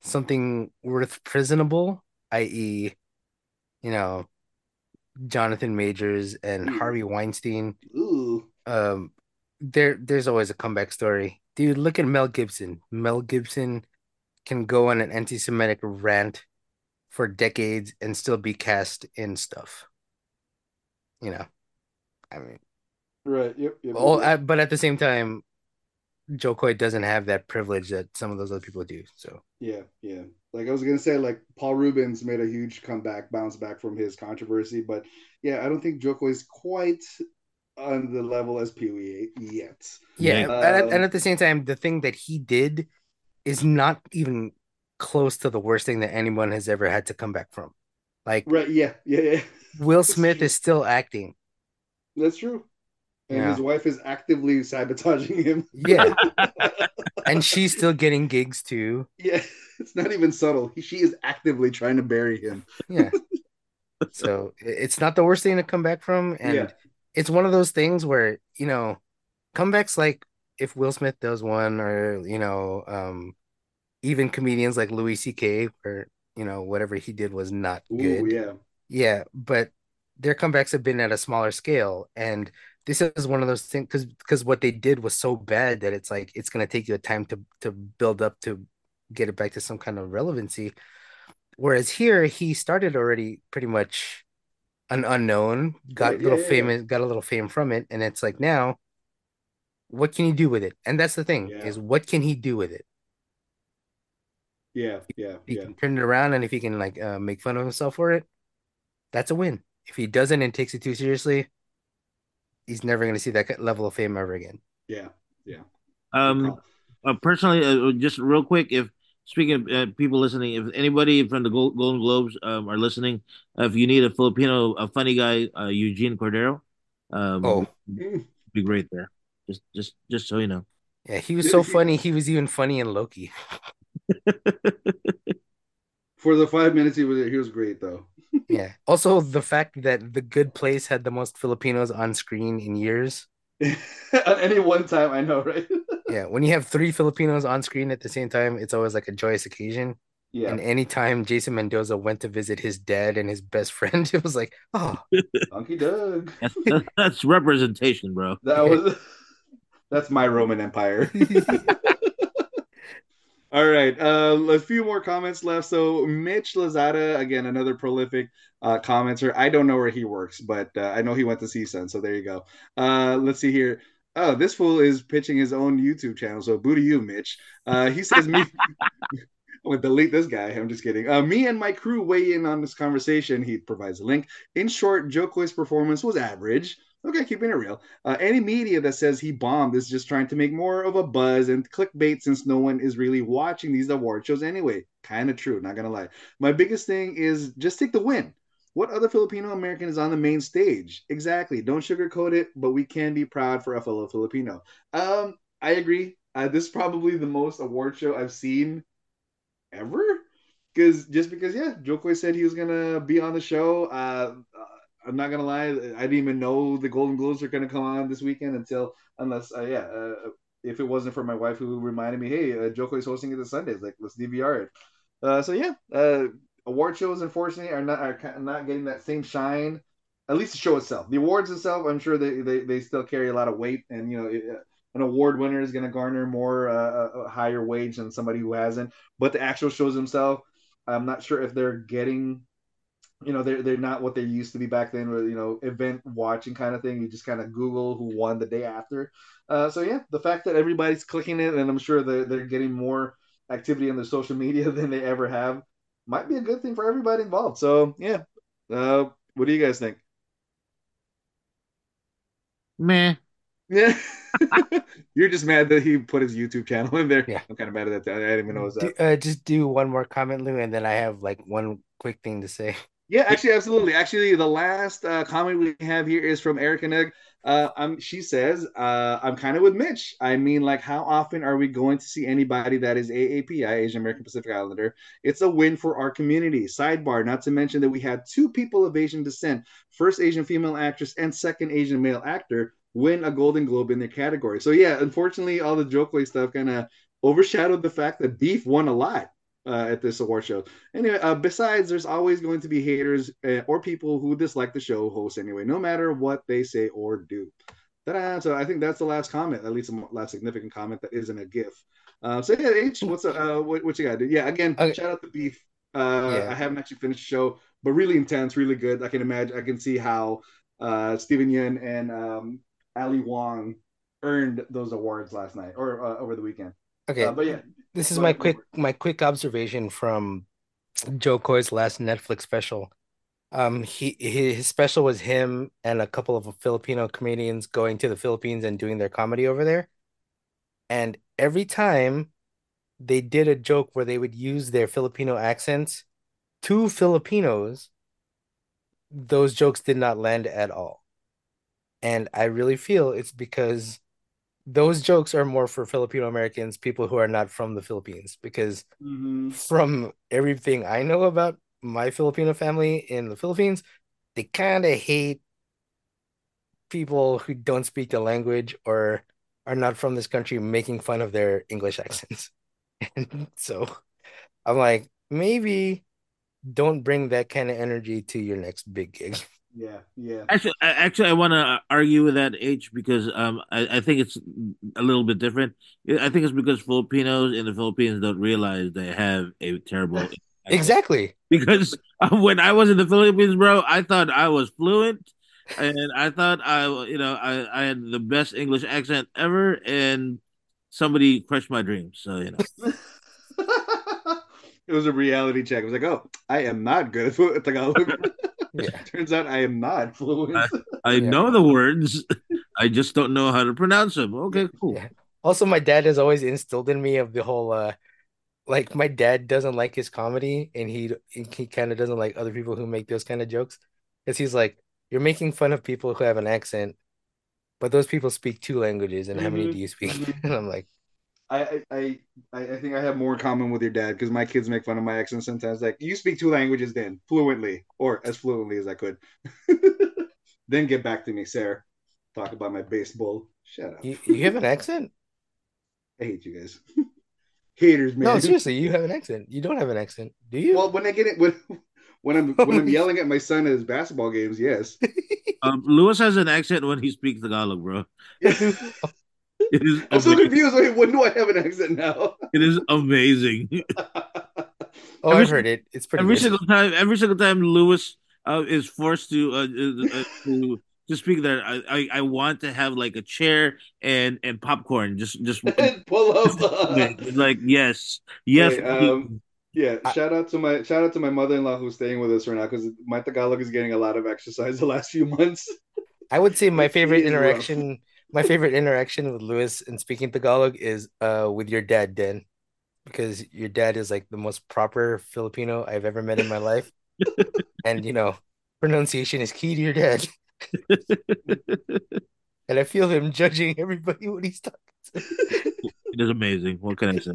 something worth prisonable, i.e., you know, Jonathan Majors and Ooh. Harvey Weinstein, Ooh, um, there there's always a comeback story. Dude, look at Mel Gibson. Mel Gibson can go on an anti-Semitic rant for decades and still be cast in stuff. You know, I mean, right. Yep. yep, all, yep. uh, but at the same time, Jo Koy doesn't have that privilege that some of those other people do. So Yeah, yeah. Like I was gonna say, like Paul Reubens made a huge comeback, bounce back from his controversy, but yeah, I don't think Jo Koy is quite on the level as Pee Wee yet. yeah, Yeah. and, at, Um, and at the same time, the thing that he did is not even close to the worst thing that anyone has ever had to come back from. Like Right? Yeah, yeah, yeah. Will (laughs) Smith true. is still acting. That's true. And Yeah. his wife is actively sabotaging him. Yeah, (laughs) and she's still getting gigs too. Yeah, (laughs) it's not even subtle. She is actively trying to bury him. Yeah. (laughs) So it's not the worst thing to come back from. And Yeah. it's one of those things where, you know, comebacks like if Will Smith does one or, you know, um, even comedians like Louis C.K., where, you know, whatever he did was not Ooh, good. yeah. Yeah, but their comebacks have been at a smaller scale. And this is one of those things because because what they did was so bad that it's like it's gonna take you a time to to build up to get it back to some kind of relevancy. Whereas here he started already pretty much an unknown, got Right, a little yeah, yeah, famous, got a little fame from it, and it's like now, what can he do with it? And that's the thing Yeah. is what can he do with it? Yeah, yeah, He yeah. can turn it around, and if he can like uh, make fun of himself for it, that's a win. If he doesn't and takes it too seriously, he's never going to see that level of fame ever again. Yeah, yeah. Um, uh, personally, uh, just real quick, if speaking of uh, people listening, if anybody from the Gol- Golden Globes um, are listening, uh, if you need a Filipino, a funny guy, uh, Eugene Cordero, um, Oh. Be great there. Just, just, just so you know. Yeah, he was so funny. He was even funny in Loki. (laughs) For the five minutes he was he was great though. Yeah. Also, the fact that The Good Place had the most Filipinos on screen in years. (laughs) At any one time, I know, right? (laughs) Yeah, when you have three Filipinos on screen at the same time, it's always like a joyous occasion. yeah, And anytime Jason Mendoza went to visit his dad and his best friend, (laughs) it was like, oh, Donkey Doug. That's, that's representation, bro. That was that's my Roman Empire. All right, uh, a few more comments left. So Mitch Lazada, again, another prolific uh, commenter. I don't know where he works, but uh, I know he went to CSUN. So there you go. Uh, let's see here. Oh, this fool is pitching his own YouTube channel. So boo to you, Mitch. Uh, he says me. (laughs) I'm gonna delete this guy. I'm just kidding. Uh, me and my crew weigh in on this conversation. He provides a link. In short, Jo Koy's performance was average. Okay, keeping it real. Uh, any media that says he bombed is just trying to make more of a buzz and clickbait since no one is really watching these award shows anyway. Kind of true, not gonna lie. My biggest thing is just take the win. What other Filipino American is on the main stage? Exactly. Don't sugarcoat it, but we can be proud for a fellow Filipino. Um, I agree. Uh, this is probably the most award show I've seen ever. Because just because, yeah, Jo Koy said he was gonna be on the show. Uh, I'm not gonna lie, I didn't even know the Golden Globes are gonna come on this weekend until unless, uh, yeah, uh, if it wasn't for my wife who reminded me, hey, uh, Jo Koy's hosting it this Sundays, like let's DVR it. Uh, so yeah, uh, award shows unfortunately are not are not getting that same shine. At least the show itself, the awards itself, I'm sure they they, they still carry a lot of weight, and you know. It, an award winner is going to garner more uh, a higher wage than somebody who hasn't. But the actual shows themselves, I'm not sure if they're getting, you know, they're they're not what they used to be back then, with you know, event watching kind of thing. You just kind of Google who won the day after. Uh, so yeah, the fact that everybody's clicking it, and I'm sure they're they're getting more activity on their social media (laughs) than they ever have, might be a good thing for everybody involved. So yeah, uh, what do you guys think? Meh. Yeah. (laughs) You're just mad that he put his YouTube channel in there. Yeah. I'm kind of mad at that. I didn't even know it was that. uh, just do one more comment, Lou, and then I have like one quick thing to say. Yeah, actually, absolutely. Actually, the last uh, comment we have here is from Erica Neg. Uh, um, she says, uh, "I'm kind of with Mitch. I mean, like, how often are we going to see anybody that is AAPI, Asian American Pacific Islander? It's a win for our community. Sidebar: Not to mention that we had two people of Asian descent, first Asian female actress and second Asian male actor, win a Golden Globe in their category. So yeah, unfortunately, all the Jo Koy stuff kind of overshadowed the fact that Beef won a lot." Uh, at this award show. Anyway, uh, besides, there's always going to be haters uh, or people who dislike the show host anyway, no matter what they say or do. Ta-da! So I think that's the last comment, at least the last significant comment that isn't a GIF. Uh, so yeah, H, what's up? Uh, what, what you got to do? Yeah, again, Okay. shout out to Beef. Uh, Yeah. I haven't actually finished the show, but really intense, really good. I can imagine, I can see how uh, Steven Yeun and um, Ali Wong earned those awards last night or uh, over the weekend. Okay, Uh, but yeah, this is my quick my quick observation from Jo Koy's last Netflix special. Um, he his special was him and a couple of Filipino comedians going to the Philippines and doing their comedy over there. And every time they did a joke where they would use their Filipino accents to Filipinos, those jokes did not land at all. And I really feel it's because those jokes are more for Filipino Americans, people who are not from the Philippines. Because Mhm. from everything I know about my Filipino family in the Philippines, they kind of hate people who don't speak the language or are not from this country making fun of their English (laughs) accents. And so I'm like, maybe don't bring that kind of energy to your next big gig. (laughs) Yeah, yeah. Actually, I- actually, I want to argue with that H because um, I, I think it's a little bit different. I think it's because Filipinos in the Philippines don't realize they have a terrible. (laughs) Exactly. Because uh, (laughs) when I was in the Philippines, bro, I thought I was fluent, and I thought I, you know, I, I had the best English accent ever, and somebody crushed my dreams. So you know, (laughs) it was a reality check. It was like, oh, I am not good at flu- Tagalog. Yeah. (laughs) Turns out I am not fluent. I (laughs) Yeah. know the words, (laughs) I just don't know how to pronounce them. Okay, cool. Yeah. Also, my dad has always instilled in me of the whole uh like my dad doesn't like his comedy and he he kind of doesn't like other people who make those kind of jokes because he's like you're making fun of people who have an accent but those people speak two languages and how many Mhm, do you speak mhm. and I'm like I, I, I, I think I have more in common with your dad because my kids make fun of my accent sometimes. Like, you speak two languages then, fluently, or as fluently as I could. (laughs) then get back to me, Sarah. Talk about my baseball. Shut up. you, you have an accent? I hate you guys. (laughs) Haters, man. No, seriously, you have an accent. You don't have an accent, do you? Well, when I get it, when, when I'm when I'm (laughs) yelling at my son at his basketball games, yes. Um, Lewis has an accent when he speaks Tagalog, bro. (laughs) It is I'm so confused. Wait, when do I have an accent now? (laughs) It is amazing. (laughs) oh, every I've heard it. It's pretty every good. single time, every single time Lewis uh, is forced to uh, uh, uh, to to speak there, I, I I want to have like a chair and and popcorn. Just just Pull up. uh, like yes, yes. Wait, um, Yeah, I- shout out to my shout out to my mother-in-law who's staying with us right now because my Tagalog is getting a lot of exercise the last few months. I would say my favorite is rough. interaction, my favorite interaction with Lewis in speaking Tagalog is uh with your dad, Den, because your dad is like the most proper Filipino I've ever met in my life, and you know, pronunciation is key to your dad, (laughs) and I feel him judging everybody when he's talking. It is amazing. What can I say?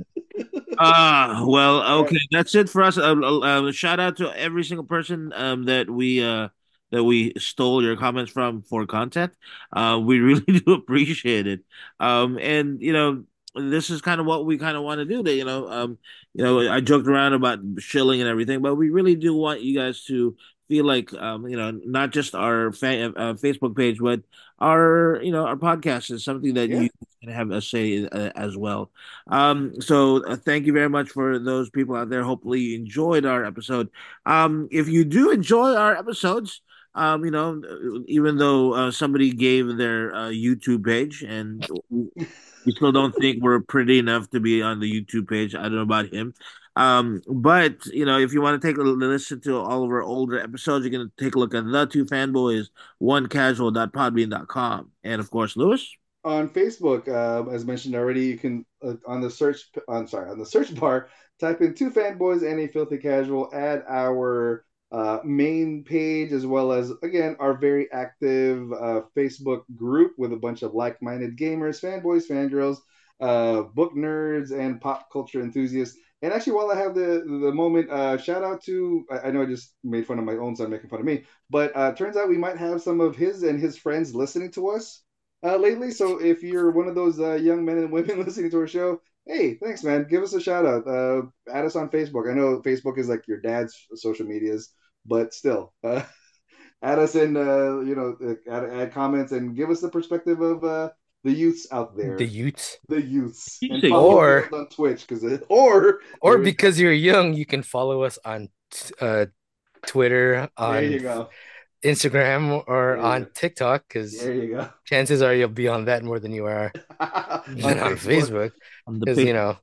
Ah, well, okay, that's it for us. Uh, uh, shout out to every single person um, that we uh, that we stole your comments from for content. Uh, we really (laughs) do appreciate it. Um, and you know, this is kind of what we kind of want to do. That you know, um, you know, I joked around about shilling and everything, but we really do want you guys to feel like, um, you know, not just our fa- uh, Facebook page, but our, you know, our podcast is something that Yeah. you can have a say uh, as well. Um, so uh, thank you very much for those people out there. Hopefully you enjoyed our episode. Um, if you do enjoy our episodes, um, you know, even though uh, somebody gave their uh, YouTube page and we still don't think we're pretty enough to be on the YouTube page. I don't know about him. Um, but you know, if you want to take a listen to all of our older episodes, you're gonna take a look at the two fanboys, one casual.podbean.com. And of course, Lewis. on Facebook, uh, as mentioned already, you can uh, on the search on sorry on the search bar type in two fanboys and a filthy casual. Add our uh, main page as well as again our very active uh, Facebook group with a bunch of like-minded gamers, fanboys, fangirls, uh, book nerds, and pop culture enthusiasts. And actually, while I have the the moment, uh, shout out to I, I know I just made fun of my own son making fun of me, but uh, turns out we might have some of his and his friends listening to us uh, lately. So if you're one of those young men and women (laughs) listening to our show, hey, thanks, man. Give us a shout out. Uh, add us on Facebook. I know Facebook is like your dad's social medias, but still, (laughs) uh, add us in. Uh, you know, uh, add, add comments and give us the perspective of uh, the youths out there. The youths, The youths. You And say follow or- on Twitch because (laughs) or or There we because you're young, you can follow us on uh Twitter, there you on go. Instagram, or There on. TikTok, because There you go. chances are you'll be on that more than you are (laughs) on on Facebook. Because you know,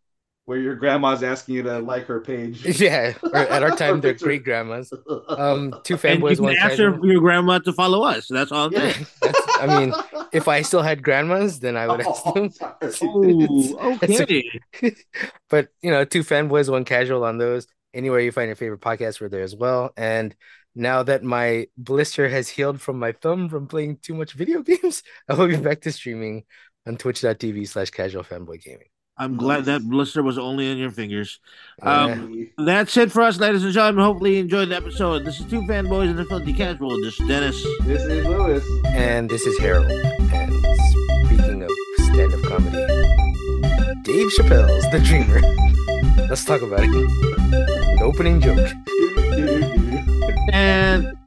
where your grandma's asking you to like her page. (laughs) yeah. Or at our time, Or they're (laughs) picture. great grandmas. (laughs) Um, two and you fanboys, can one ask her, your grandma to follow us. That's all I'm Yeah. That's, I mean, if I still had grandmas, then I would ask Oh, them. sorry. Oh, It's okay. but you know, two fanboys, one casual on those. Anywhere you find your favorite podcast, we're there as well. And now that my blister has healed from my thumb from playing too much video games, I will be back to streaming on twitch.tv slash casual fanboy gaming. I'm glad that blister was only on your fingers. Yeah. Um, That's it for us, ladies and gentlemen. Hopefully, you enjoyed the episode. This is two fanboys and a filthy casual. This is Dennis. this is Lewis. And this is Harold. And speaking of stand-up comedy, Dave Chappelle's The Dreamer. (laughs) Let's talk about it. The opening joke. And